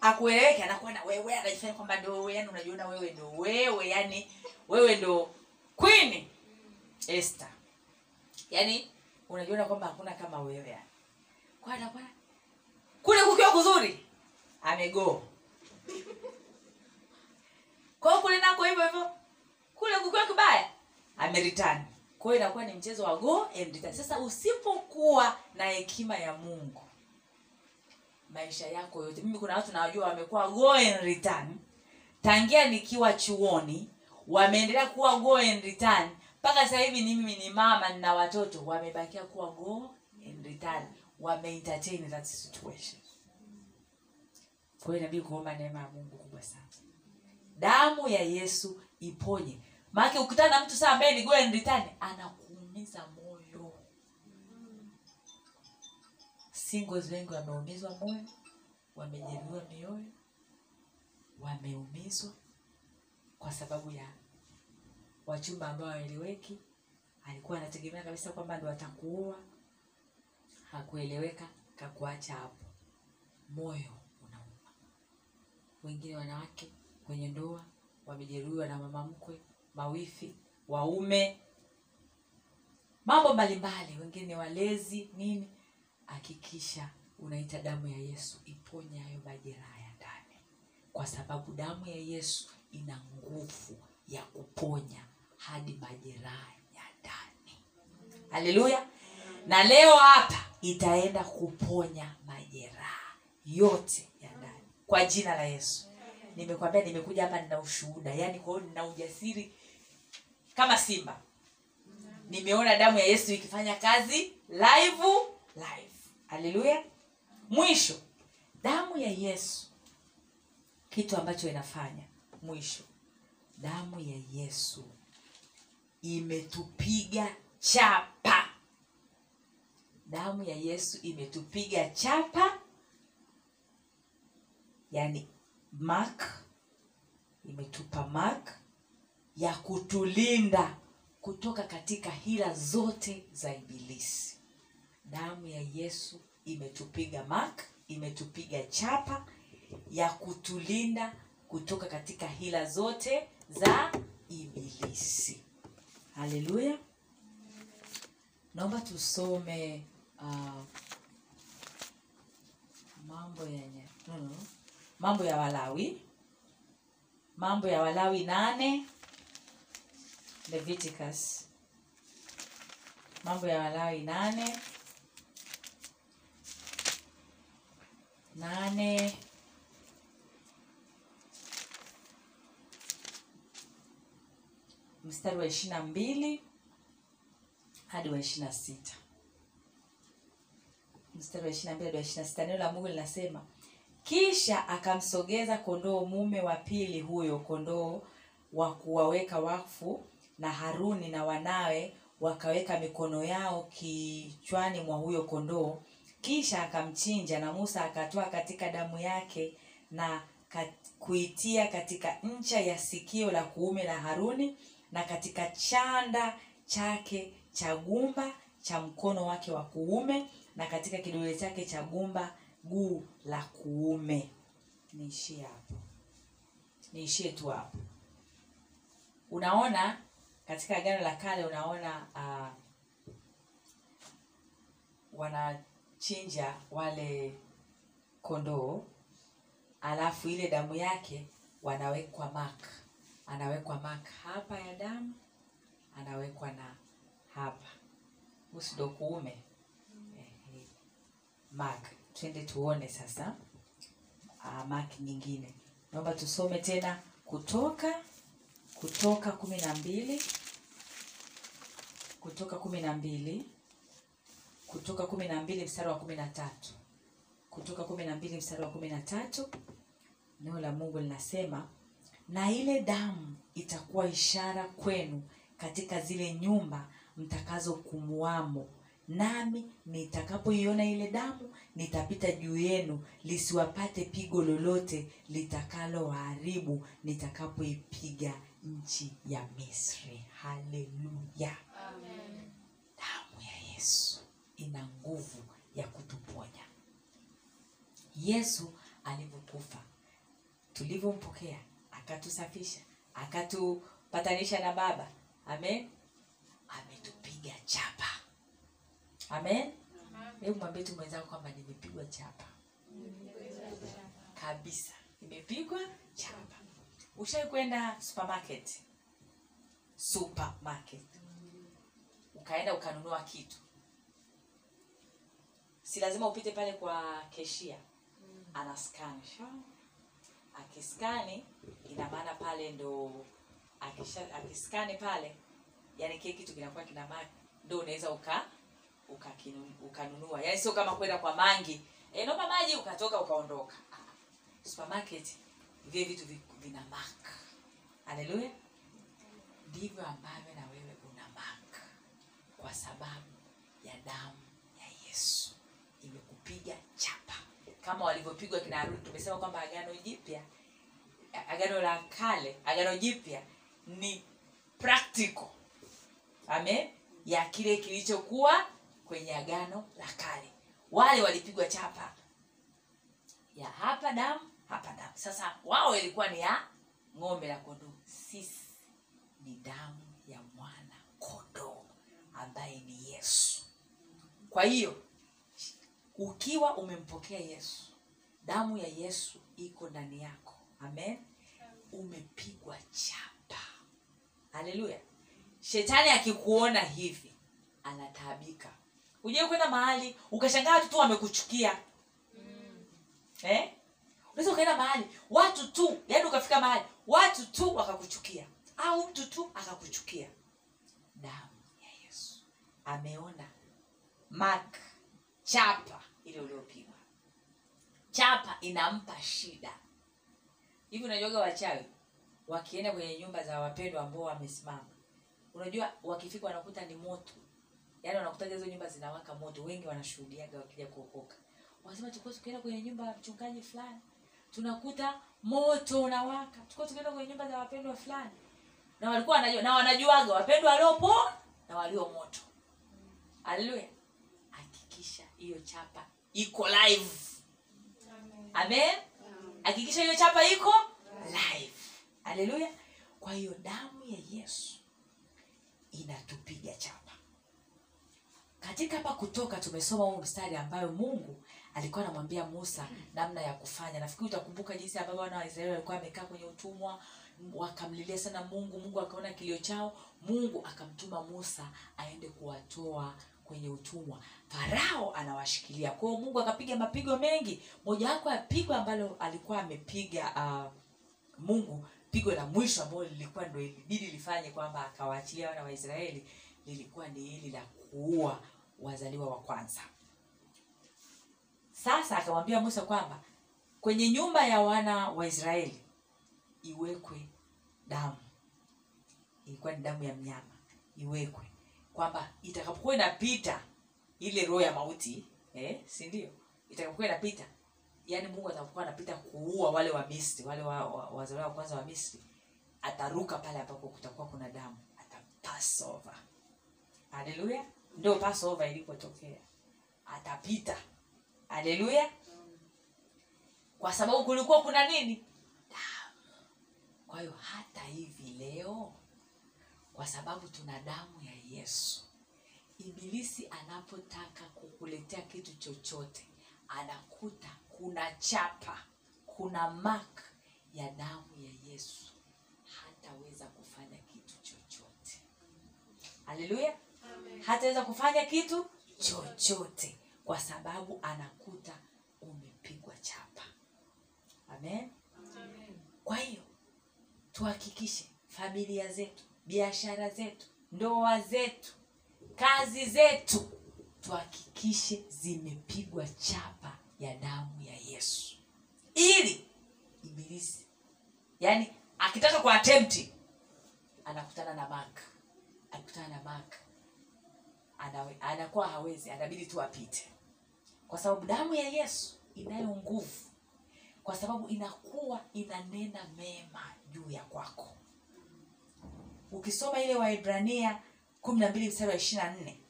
akueleweke anakuwa na wewe anajifanya kwamba ndo wewe yani unajiona wewe ndio wewe yani wewe ndio queen. Esther. Yani unajiona kwamba hakuna kama wewe yani. Kwa anakuwa kule kukiwa kuzuri amego. Kwa kule nako hivyo hivyo kule kukiwa kibaya ameritani. Kwa hiyo inakuwa ni mchezo wa go and return. Sasa usipokuwa na hekima ya mungu maisha yako yote. Mimi kuna watu nawajua wamekuwa go and return. Tangia nikiwa chuoni wameendelea kuwa go and return. Mpaka sasa hivi ni mimi ni mama nina watoto. Wamebakia kuwa go and return. Wameentertain that situation. Kwa hiyo inabidi kuomba neema ya mungu kubwa sana. Damu ya yesu iponye. Maake ukutana na mtu saa ambaye ni go and return anakuumiza singles wengi wameumizwa moyo wamejeruhiwa mioyo wameumizwa kwa sababu ya wachumba ambao waeleweki alikuwa anategemea kabisa kwamba ndo atakuoa hakueleweka kakuacha hapo. Moyo unauma. Wengine wanawake kwenye ndoa wamejeruhiwa na mama mkwe mawifi waume. Mambo mbalimbali wengine walezi nini hakikisha unaita damu ya yesu iponye hayo majeraha ya ndani. Kwa sababu damu ya yesu ina nguvu ya kuponya hadi majeraha ya ndani. Haleluya! Na leo hapa itaenda kuponya majeraha yote ya ndani. Kwa jina la yesu. Nimekwambia nimekuja hapa nina ushuhuda. Yaani kwa hiyo nina ujasiri kama simba. Nimeona damu ya yesu ikifanya kazi live live haleluya mwisho. Damu ya yesu. Kitu ambacho inafanya mwisho. Damu ya yesu. Imetupiga chapa. Damu ya yesu imetupiga chapa. Yani mark. Imetupa mark ya kutulinda kutoka katika hila zote za ibilisi damu ya yesu imetupiga mark imetupiga chapa ya kutulinda kutoka katika hila zote za ibilisi. Haleluya. Naomba tusome uh, mambo ya no, no. mambo ya walawi. Mambo ya walawi nane. Leviticus. Mambo ya walawi nane nane. Mstari wa ishirini na mbili hadi wa ishirini na sita. Mstari wa ishirini na mbili hadi wa ishirini na sita. Neno la mungu linasema kisha akamsogeza kondoo mume wa pili huyo kondoo wa kuwaweka wakfu na haruni na wanawe wakaweka mikono yao kichwani mwa huyo kondoo kisha akamchinja na musa akatoa katika damu yake na kat, kuitia katika ncha ya sikio la kuume la haruni na katika chanda chake cha gumba cha mkono wake wa kuume na katika kidole chake cha gumba guu la kuume. Niishie hapo. Niishie tu hapo. Unaona katika agano la kale unaona uh, wanachinja wale kondoo alafu ile damu yake wanawekwa mak anawekwa mak hapa ya damu anawekwa na hapa. Usido kuume? Mark. Twende tuone sasa uh, mark nyingine. Naomba tusome tena kutoka kutoka kumi na mbili. Kutoka kumi na mbili kutoka kumi na mbili mstari wa kumi na tatu. Kutoka kumi na mbili mstari wa kumi na tatu neno la mungu linasema na ile damu itakuwa ishara kwenu katika zile nyumba mtakazokumuamo. Nami nitakapoiona ile damu nitapita juu yenu lisiwapate pigo lolote litakalowaharibu nitakapoipiga nchi ya misri. Haleluya. Yesu ina nguvu ya kutuponya. Yesu alivyokufa tulivyompokea akatusafisha akatupatanisha na baba. Amen. Ametupiga chapa. Amen. Hebu mwambie tu mwenzako kwamba nimepigwa chapa. Kabisa. Nimepigwa chapa. Ushai kwenda supermarket? Supermarket. Ukaenda ukanunua kitu si lazima upite pale kwa keshia ana scan akiskani ina maana pale ndo akisha akiskani pale yani kile kitu kinakuwa kina maana ndo unaweza uka ukanunua. Yani sio kama kwenda kwa mangi e, naomba maji ukatoka ukaondoka. Supermarket vile vitu vi- vina mark. Haleluya ndivyo ambavyo na wewe una mark kwa sababu ya damu imekupiga chapa. Kama walivyopigwa kina Haruni. tumesema kwamba agano jipya agano la kale agano jipya ni practical. Amen? Ya kile kilichokuwa kwenye agano la kale. Wale walipigwa chapa ya hapa damu hapa damu. Sasa wao ilikuwa ni ya ng'ombe la kondoo. Sisi ni damu ya mwana kondoo ambaye ni yesu. Kwa hiyo ukiwa umempokea yesu damu ya yesu iko ndani yako. Amen. Umepigwa chapa. Haleluya shetani akikuona hivi anataabika. Ujai kwenda mahali ukashangaa watu tu wamekuchukia. Eh? unaweza ukaenda mahali watu tu yaani ukafika mahali watu tu wakakuchukia. Au mtu tu akakuchukia. Damu ya yesu. Ameona. Mak chapa ile uliopigwa chapa inampa shida. Hivi unajuaga wachawi? Wakienda kwenye nyumba za wapendwa ambao wamesimama. Unajua wakifika wanakuta ni moto. Yaani wanakuta hizo nyumba zinawaka moto. Wengi wanashuhudiaga wakija kuokoka. Wanasema tulikuwa tukienda kwenye nyumba ya mchungaji fulani tunakuta moto unawaka. Tulikuwa tukienda kwenye nyumba za wapendwa fulani. Na walikuwa wanajua na wanajuaga wapendwa waliopo na walio moto. Haleluya hakikisha hiyo chapa iko live. Amen? Hakikisha hiyo chapa iko live. Haleluya kwa hiyo damu ya yesu inatupiga chapa. Katika hapa kutoka tumesoma huu mstari ambayo mungu alikuwa anamwambia musa namna ya kufanya. Nafikiri utakumbuka jinsi ambavyo wana wa israeli walikuwa wamekaa kwenye utumwa wakamlilia sana mungu mungu akaona kilio chao mungu akamtuma musa aende kuwatoa kwenye utumwa farao anawashikilia. Kwao mungu akapiga mapigo mengi. Mojawapo ya pigo ambalo alikuwa amepiga uh, mungu pigo la mwisho ambalo lilikuwa ndo ilibidi lifanye kwamba akawaachilia wana wa lilikuwa ni hili la kuua wazaliwa wa kwanza. Sasa akamwambia musa kwamba kwenye nyumba ya wana wa israeli iwekwe damu. Ilikuwa ni damu ya mnyama. Iwekwe. Kwamba itakapokuwa inapita ile roho ya mauti eh, si ndio? Itakapokuwa inapita yaani mungu atakapokuwa anapita kuua wale wa misri wale wa, wa, wa kwanza wa misri ataruka pale ambapo kutakuwa kuna damu atapasova haleluya ndio pasova ilipotokea. Atapita. Haleluya kwa sababu kulikuwa kuna nini? Damu. Kwa hiyo hata hivi leo kwa sababu tuna damu ya yesu ibilisi anapotaka kukuletea kitu chochote anakuta kuna chapa kuna mak ya damu ya yesu. Hataweza kufanya kitu chochote. Haleluya hataweza kufanya kitu chochote kwa sababu anakuta umepigwa chapa. Amen. Kwa hiyo tuhakikishe familia zetu biashara zetu ndoa zetu kazi zetu tuhakikishe zimepigwa chapa ya damu ya yesu. Ili ibilisi. Yaani akitaka kwa attempt anakutana na maka akikutana na maka anakuwa hawezi anabidi tu apite. Kwa sababu damu ya yesu inayo nguvu. Kwa sababu inakuwa inanena mema juu ya kwako. Ukisoma ile waibrania kumi na mbili mstari wa ishirini na nne.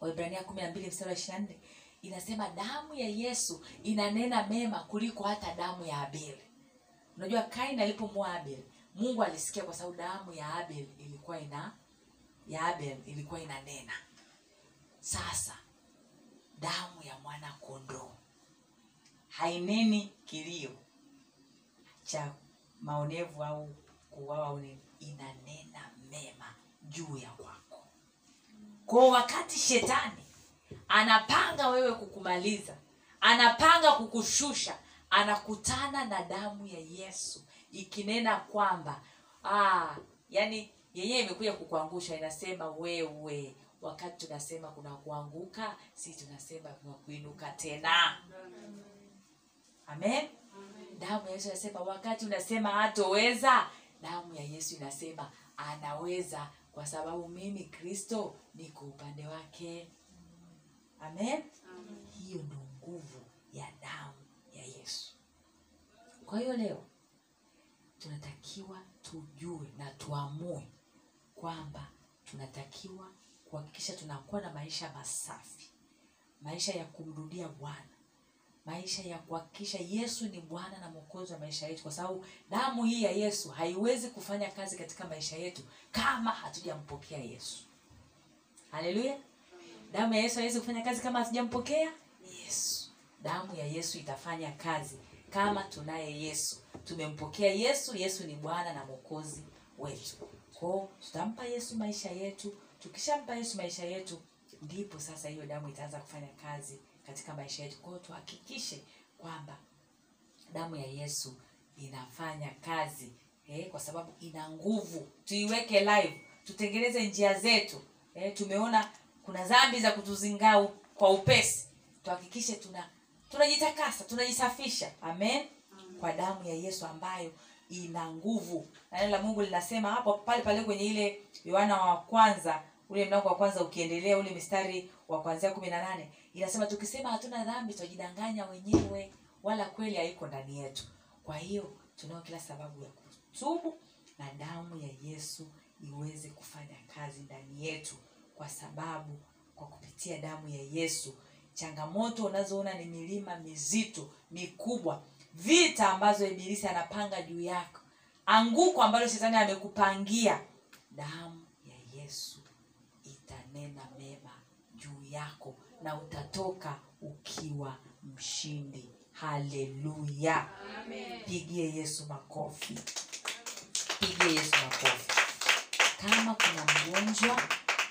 Waibrania kumi na mbili mstari wa ishirini na nne. Inasema damu ya yesu inanena mema kuliko hata damu ya abeli unajua kain alipomua abel mungu alisikia kwa sababu damu ya abel ilikuwa ina ya abel ilikuwa inanena. Sasa damu ya mwana kondoo haineni kilio cha maonevu au kuwawa au inanena juu ya kwako. Kwa wakati shetani anapanga wewe kukumaliza anapanga kukushusha anakutana na damu ya yesu ikinena kwamba ah, yani yenyewe imekuja kukuangusha inasema wewe wakati tunasema kuna kuanguka si tunasema kuna kuinuka tena. Amen? Damu ya yesu inasema wakati unasema hatoweza damu ya yesu inasema anaweza kwa sababu mimi kristo niko upande wake. Amen? Hiyo ndo nguvu ya damu ya yesu. Kwa hiyo leo tunatakiwa tujue na tuamue kwamba tunatakiwa kuhakikisha tunakuwa na maisha masafi. Maisha ya kumrudia bwana maisha ya kuhakikisha yesu ni bwana na mwokozi wa maisha yetu. Kwa sababu damu hii ya yesu haiwezi kufanya kazi katika maisha yetu kama hatujampokea yesu. Haleluya. Damu ya yesu haiwezi kufanya kazi kama hatujampokea yesu. Damu ya yesu itafanya kazi kama tunaye yesu. Tumempokea yesu yesu ni bwana na mwokozi wetu. Kwao tutampa yesu maisha yetu. Tukishampa yesu maisha yetu ndipo sasa hiyo damu itaanza kufanya kazi katika maisha yetu. Kwao tuhakikishe kwamba damu ya yesu inafanya kazi eh, kwa sababu ina nguvu. Tuiweke live tutengeneze njia zetu. Eh, tumeona kuna dhambi za kutuzingaa kwa upesi. Tuhakikishe tuna tunajitakasa tunajisafisha. Amen. Kwa damu ya yesu ambayo ina nguvu. Na neno la mungu linasema hapo pale pale kwenye ile yohana wa kwanza ule mlango wa kwanza ukiendelea ule mstari wa kwanzia kumi na nane inasema tukisema hatuna dhambi twajidanganya wenyewe wala kweli haiko ndani yetu. Kwa hiyo tunao kila sababu ya kutubu na damu ya yesu iweze kufanya kazi ndani yetu kwa sababu kwa kupitia damu ya yesu changamoto unazoona ni milima mizito mikubwa vita ambazo ibilisi anapanga juu yako anguko ambalo shetani amekupangia damu ya yesu itanena mema juu yako na utatoka ukiwa mshindi. Haleluya. Pigie yesu makofi. Pigie yesu makofi. Kama kuna mgonjwa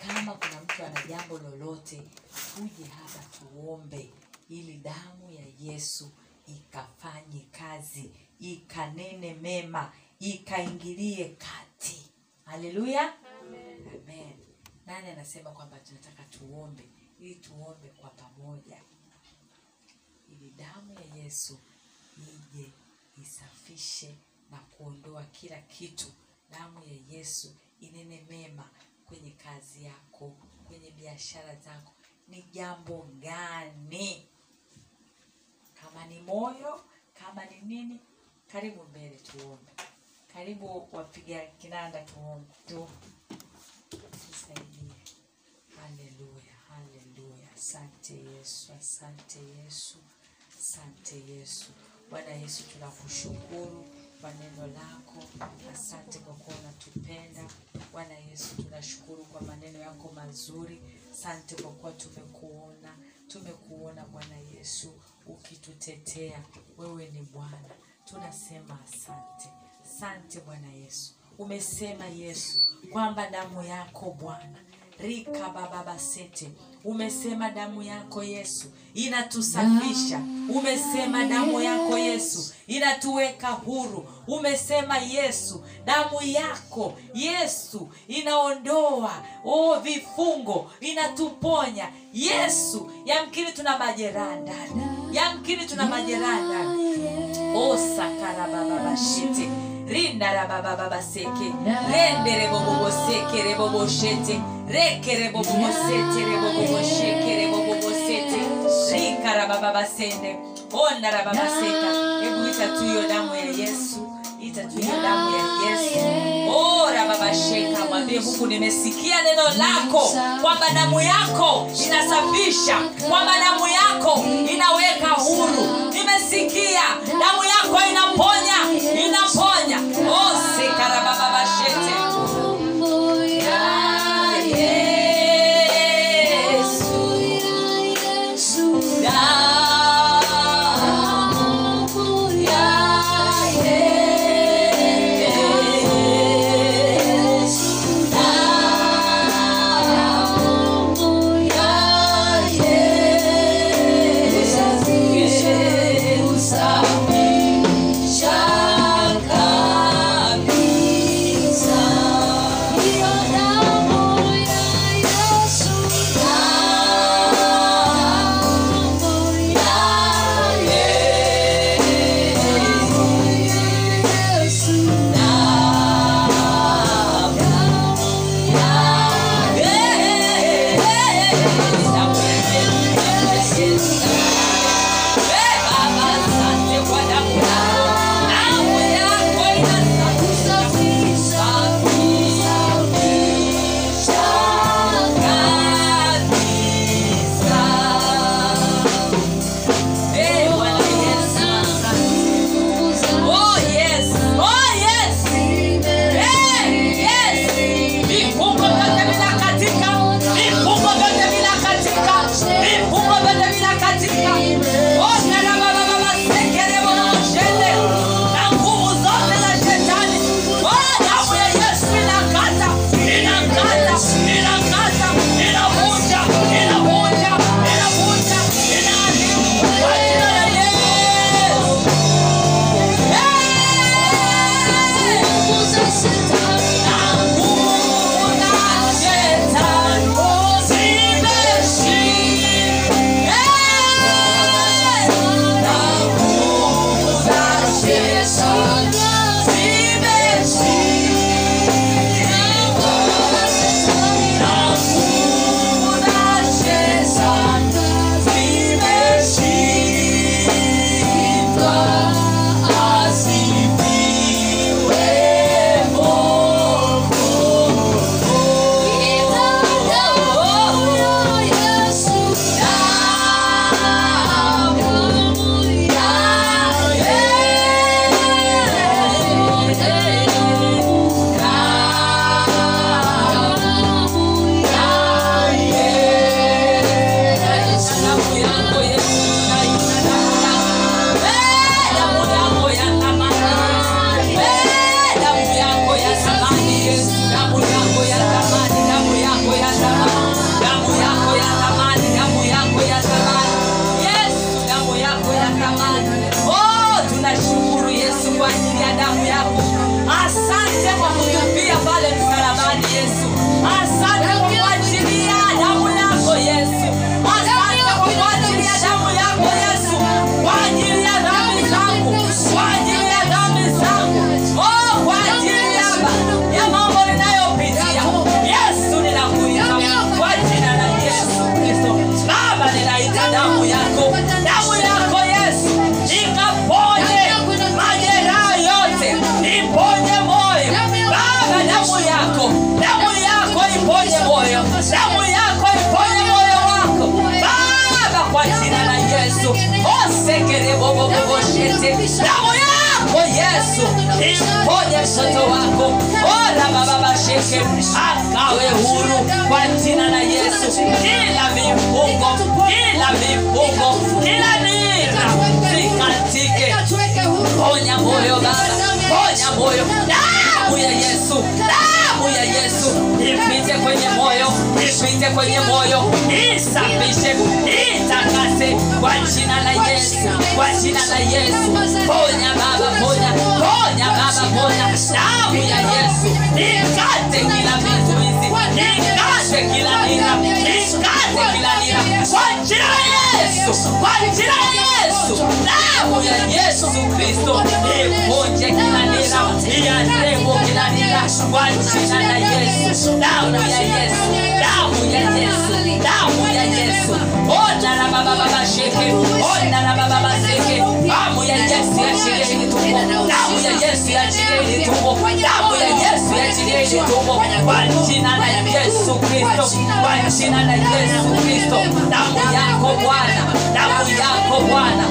kama kuna mtu ana jambo lolote tuje hapa tuombe ili damu ya yesu ikafanye kazi ikanene mema ikaingilie kati. Haleluya. Amen. Nani anasema kwamba tunataka tuombe ili tuombe kwa pamoja. Ili damu ya yesu ije isafishe na kuondoa kila kitu. Damu ya yesu inene mema kwenye kazi yako kwenye biashara zako. Ni jambo gani? Kama ni moyo kama ni nini karibu mbele tuombe. Karibu wapiga kinanda tuombe. Tu tusaidie haleluya haleluya asante yesu asante yesu asante yesu. Bwana yesu tunakushukuru kwa neno lako. Asante kwa kuwa unatupenda. Bwana yesu tunashukuru kwa maneno yako mazuri. Asante kwa kuwa tumekuona tumekuona bwana yesu ukitutetea. Wewe ni bwana. Tunasema asante. Asante bwana yesu. Umesema yesu kwamba damu yako bwana rika bababasete umesema damu yako yesu inatusafisha. Umesema damu yako yesu inatuweka huru. Umesema yesu damu yako yesu inaondoa oh, vifungo inatuponya. Yesu yamkini tuna majeraha ndani. Yamkini tuna majeraha ndani osakarabababashete rindarabababaseke rendereboboboseke reboboshete rekerebobobosete rebobobosheke rebobobosete rikarabababasende ondarababaseka hebu ita tu hiyo damu ya yesu. Ita tu hiyo damu ya yesu Oh, rababasheka mwambie mungu nimesikia neno lako. Kwamba damu yako inasafisha kwamba damu yako inaweka huru. Nimesikia damu yako inaponya inaponya. Oh, ipite kwenye moyo ipite kwenye moyo. Isafishe itakase kwa jina la yesu kwa jina la yesu. Ponya baba ponya ponya baba ponya. Damu ya yesu ikate kila vizuizi ikate kila nira ikate kila nira. Kwa jina la yesu kwa jina la yesu damu ya yesu kristo. Iponje kila nira iadremo kila nira kwa jina la yesu. Damu ya yesu. Damu ya yesu. Damu ya yesu. Ona na baba baba sheke. Ona na baba baba sheke, damu ya yesu yachilie hili tumbo damu ya yesu yachilie hili tumbo damu ya yesu yachilie hili tumbo kwa jina la yesu kristo. Kwa jina la yesu kristo. Damu yako bwana. Damu yako bwana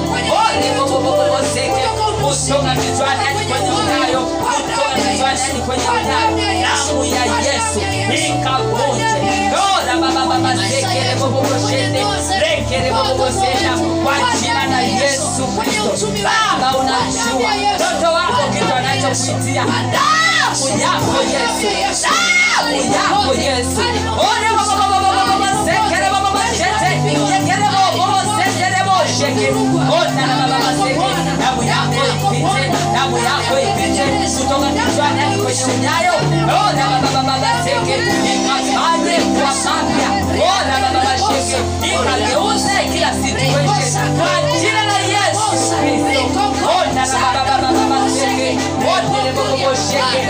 kutoka kichwani hadi kwenye unayo kutoka kichwani hadi kwenye unayo damu ya yesu ikavunje. Ora baba baba sekere bobobo shende. Rekere bobobo senda. Kwa jina la yesu kristo. Baba unajua mtoto wako kitu anachokuitia damu yako yesu. Damu yako yesu. Ore bobobobobobo sekere bo sheke ona na baba seke damu yako ipite damu yako ipite kutoka kichwani hadi kwenye unyayo ona baba baba seke ikafanye kwa mapya ona baba sheke ikageuze kila situation kwa jina la Yesu Kristo ona na baba baba seke ona le bobo sheke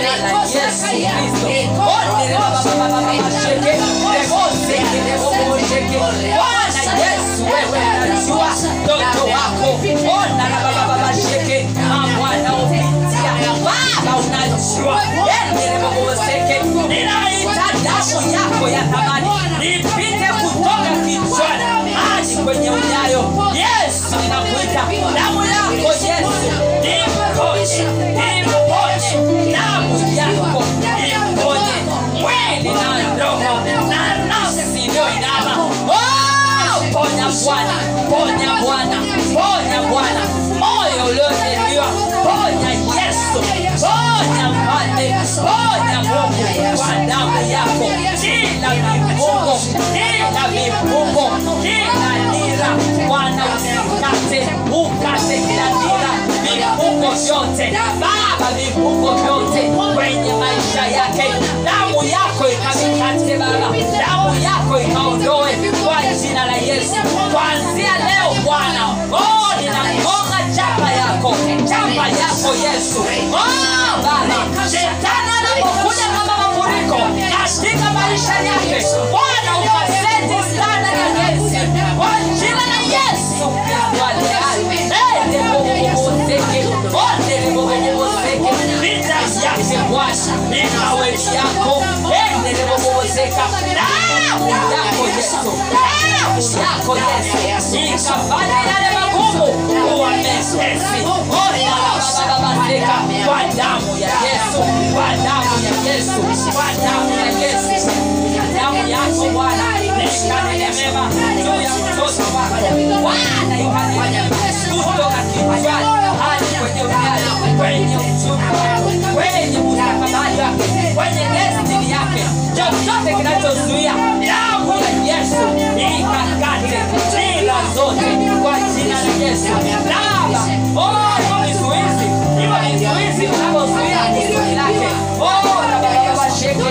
kwa jina la Yesu Kristo ona le baba baba baba sheke lebo seke lebo bobo sheke Bwana Yesu wewe unajua mtoto wako ona na baba baba sheke mambo anaopitia baba unajua endele bobo seke ninaita damu yako ya thamani ipite yako. Kila vifungo kila vifungo kila nira. Bwana usikate ukate kila nira. Vifungo vyote Baba vifungo vyote kwenye maisha yake. Damu yako ikavikate Baba. Damu yako ikaondoe kwa jina la Yesu. Kuanzia leo Bwana oh ninakonga chapa yako. Chapa yako Yesu. Oh Baba shetani anapokuja katika maisha yake Bwana ukaseti sana na Yesu kwa jina la Yesu Kristo aliye hai ende boboboseke kinachozuia damu ya Yesu ikakate nira zote kwa jina la Yesu Baba oh vizuizi hivyo vizuizi vinavyozuia kusudi lake oh na baba baba sheke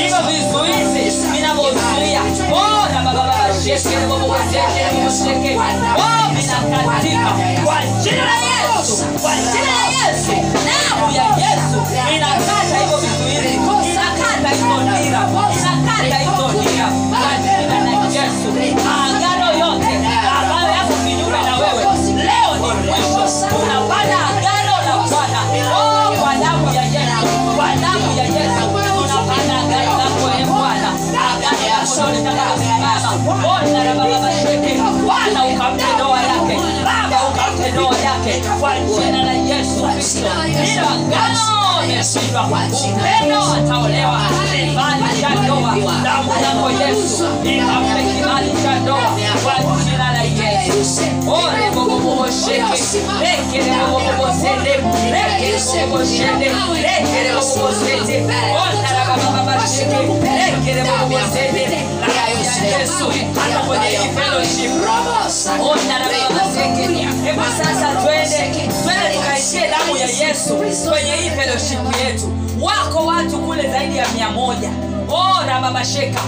hivyo vizuizi vinavyozuia oh na baba baba sheke na baba sheke na baba sheke oh vinakatika kwa jina la Yesu kwa jina la Yesu damu ya Yesu inakata hivyo vizuizi inakata hivyo nira inakata hivyo nira katika la Yesu. Agano yote ambayo yako kinyume na wewe leo ni mwisho. Tunapata agano la Bwana. Oh kwa damu ya Yesu. Kwa damu ya Yesu. Tunapata agano lako e Bwana agano lako ndio litakalosimama ona na baba basheke Bwana ukampe ndoa yake yote kwa jina la Yesu Kristo. Hilo agano limeshindwa, upendo ataolewa, kibali cha ndoa, damu yako Yesu ikampe kibali cha ndoa kwa jina. Ore Yesu hata sasa twende twende tukaishie damu ya Yesu kwenye hii fellowship yetu. Wako watu kule zaidi ya mia moja ora baba sheka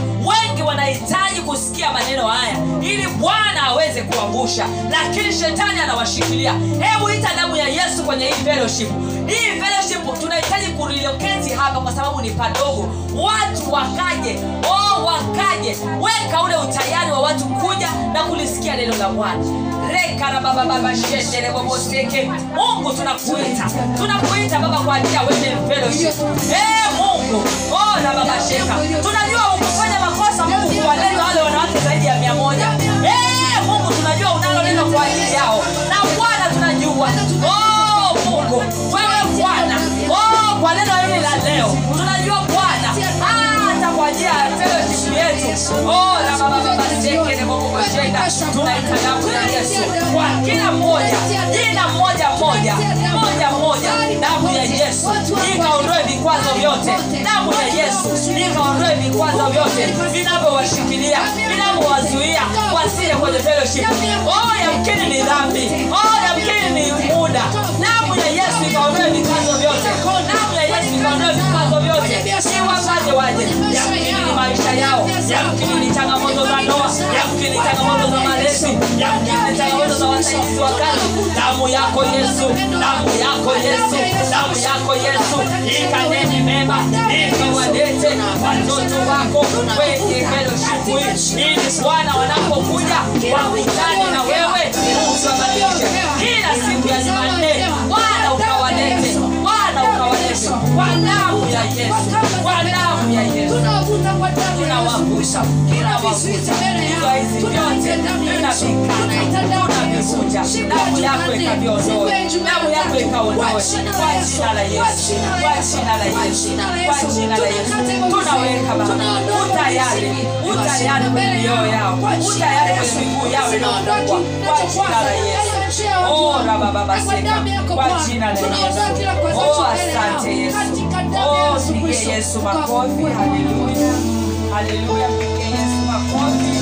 wengi wanahitaji kusikia maneno haya ili bwana aweze kuangusha lakini shetani anawashikilia. Hebu ita damu ya yesu kwenye hii fellowship. Hii fellowship tunahitaji kuriloketi hapa kwa sababu ni padogo. Watu wakaje. Oh, wakaje. Weka ule utayari wa watu kuja na kulisikia neno la bwana. Rekarabababashendereboboseke mungu tunakuita. Tunakuita baba kwa ajili ya wene fellowship. Mungu. Oh, na baba sheka. Tunajua mungu kuwaleta wale wanawake zaidi ya mia moja. Hey, mungu tunajua unalo neno kwa ajili yao. Na bwana tunajua. Oh, mungu wewe bwana. Oh, kwa neno hili la leo tunajua bwana hata kwa ajili ya fellowship yetu. Oh, na baba baba na yesu. Kwa kila mmoja jina mmoja mmoja moja moja. Damu ya yesu. Ikaondoe vikwazo vyote. Damu ya yesu vikwazo vyote vinavyowashikilia vinavyowazuia wasije kwenye fellowship. Oh yamkini ni dhambi. Oh yamkini ni muda. Damu ya yesu ikaondoe vikwazo vyote. Damu ya yesu ikaondoe vikwazo vyote. Iwapaje waje? Yamkini ni maisha yao. Yamkini ni changamoto za ndoa. Yamkini ni changamoto za malezi. Yamkini ni changamoto za wasaidizi wa kazi. Damu yako yesu. Damu yako yesu. Damu yako yesu. Ikanene mema walete watoto wako kwenye fellowship hii. Ili bwana wanapokuja wakutane na wewe uwabadilishe kila siku ya jumanne bwana ukawalete bwana ukawalete. Kwa damu ya yesu kwa damu ya yesu kila vizuizi mbele tunawavusha vichwa damu ya Yesu tunavivunja damu ya Yesu siku yako ikaviondoe damu yako ikaondoe kwa jina la yesu kwa jina la yesu kwa jina la yesu tunaweka baba utayari utayari kwenye mioyo yao utayari kwenye miguu yao inaofungwa kwa jina la yesu Oh, rabababaseka kwa jina la yesu oh asante yesu oh pigie yesu makofi haleluya haleluya pigie yesu makofi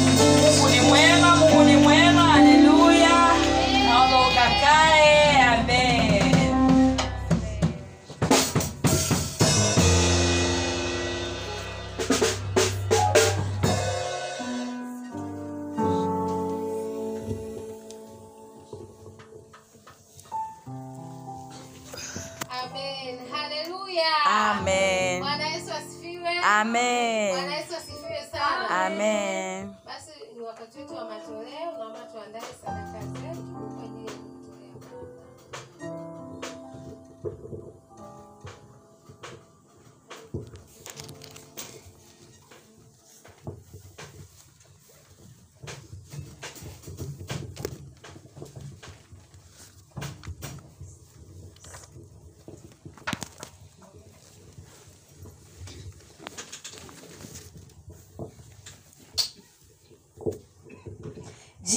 Amen. Bwana Yesu asifiwe sana. Amen. Basi ni wakati wetu wa matoleo, naomba tuandae sadaka zetu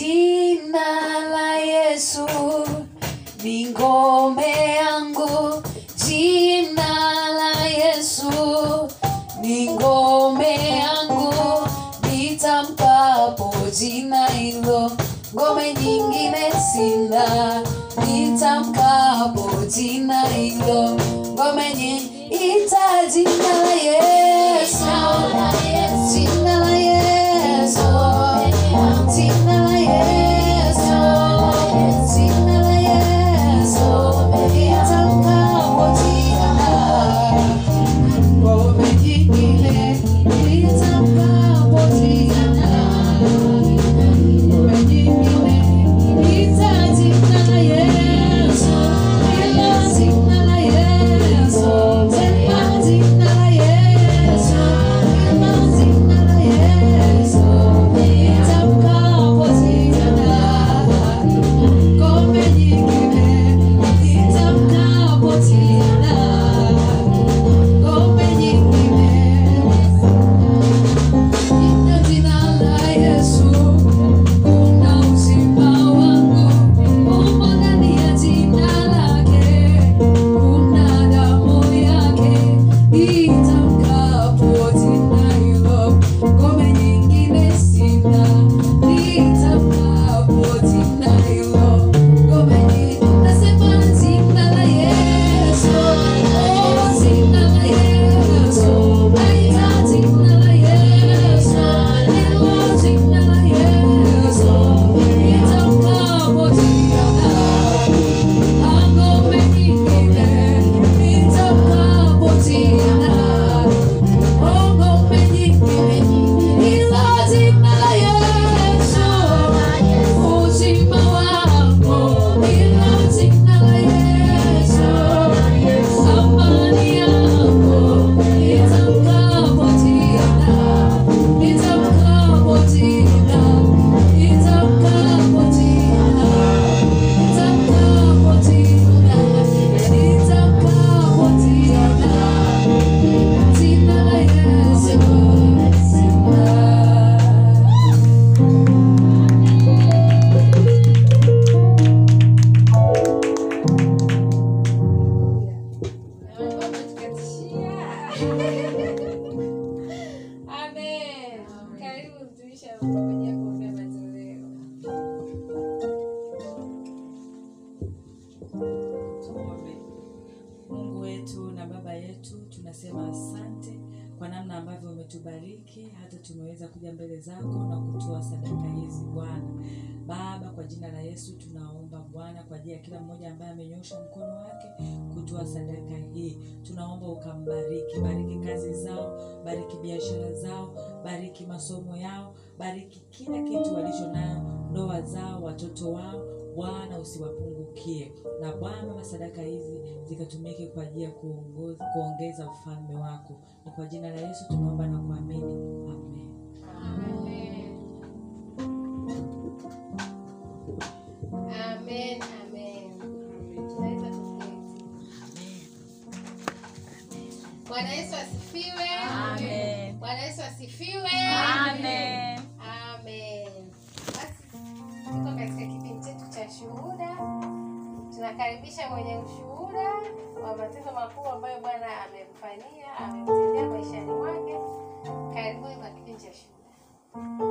Jina la Yesu ni ngome yangu, jina la Yesu ni ngome yangu, nitampapo jina hilo, ngome nyingine sina, nitamkapo jina hilo, ngome nyingine ita jina la Yesu, jina la Yesu. Jina ya kuongoza- kuongeza ufalme wako. Ni kwa jina la Yesu tunaomba na kuamini, amen. Amen. Amen. Amen. Bwana Yesu asifiwe. Amen. Bwana Yesu asifiwe. Amen. Amen. Basi tuko katika kipindi chetu cha shuhuda. Tunakaribisha mwenye ushuhuda wa matendo makubwa ambayo Bwana amemfanyia, amemtendea maishani mwake. Karibuni kwa kipindi cha shuhuda.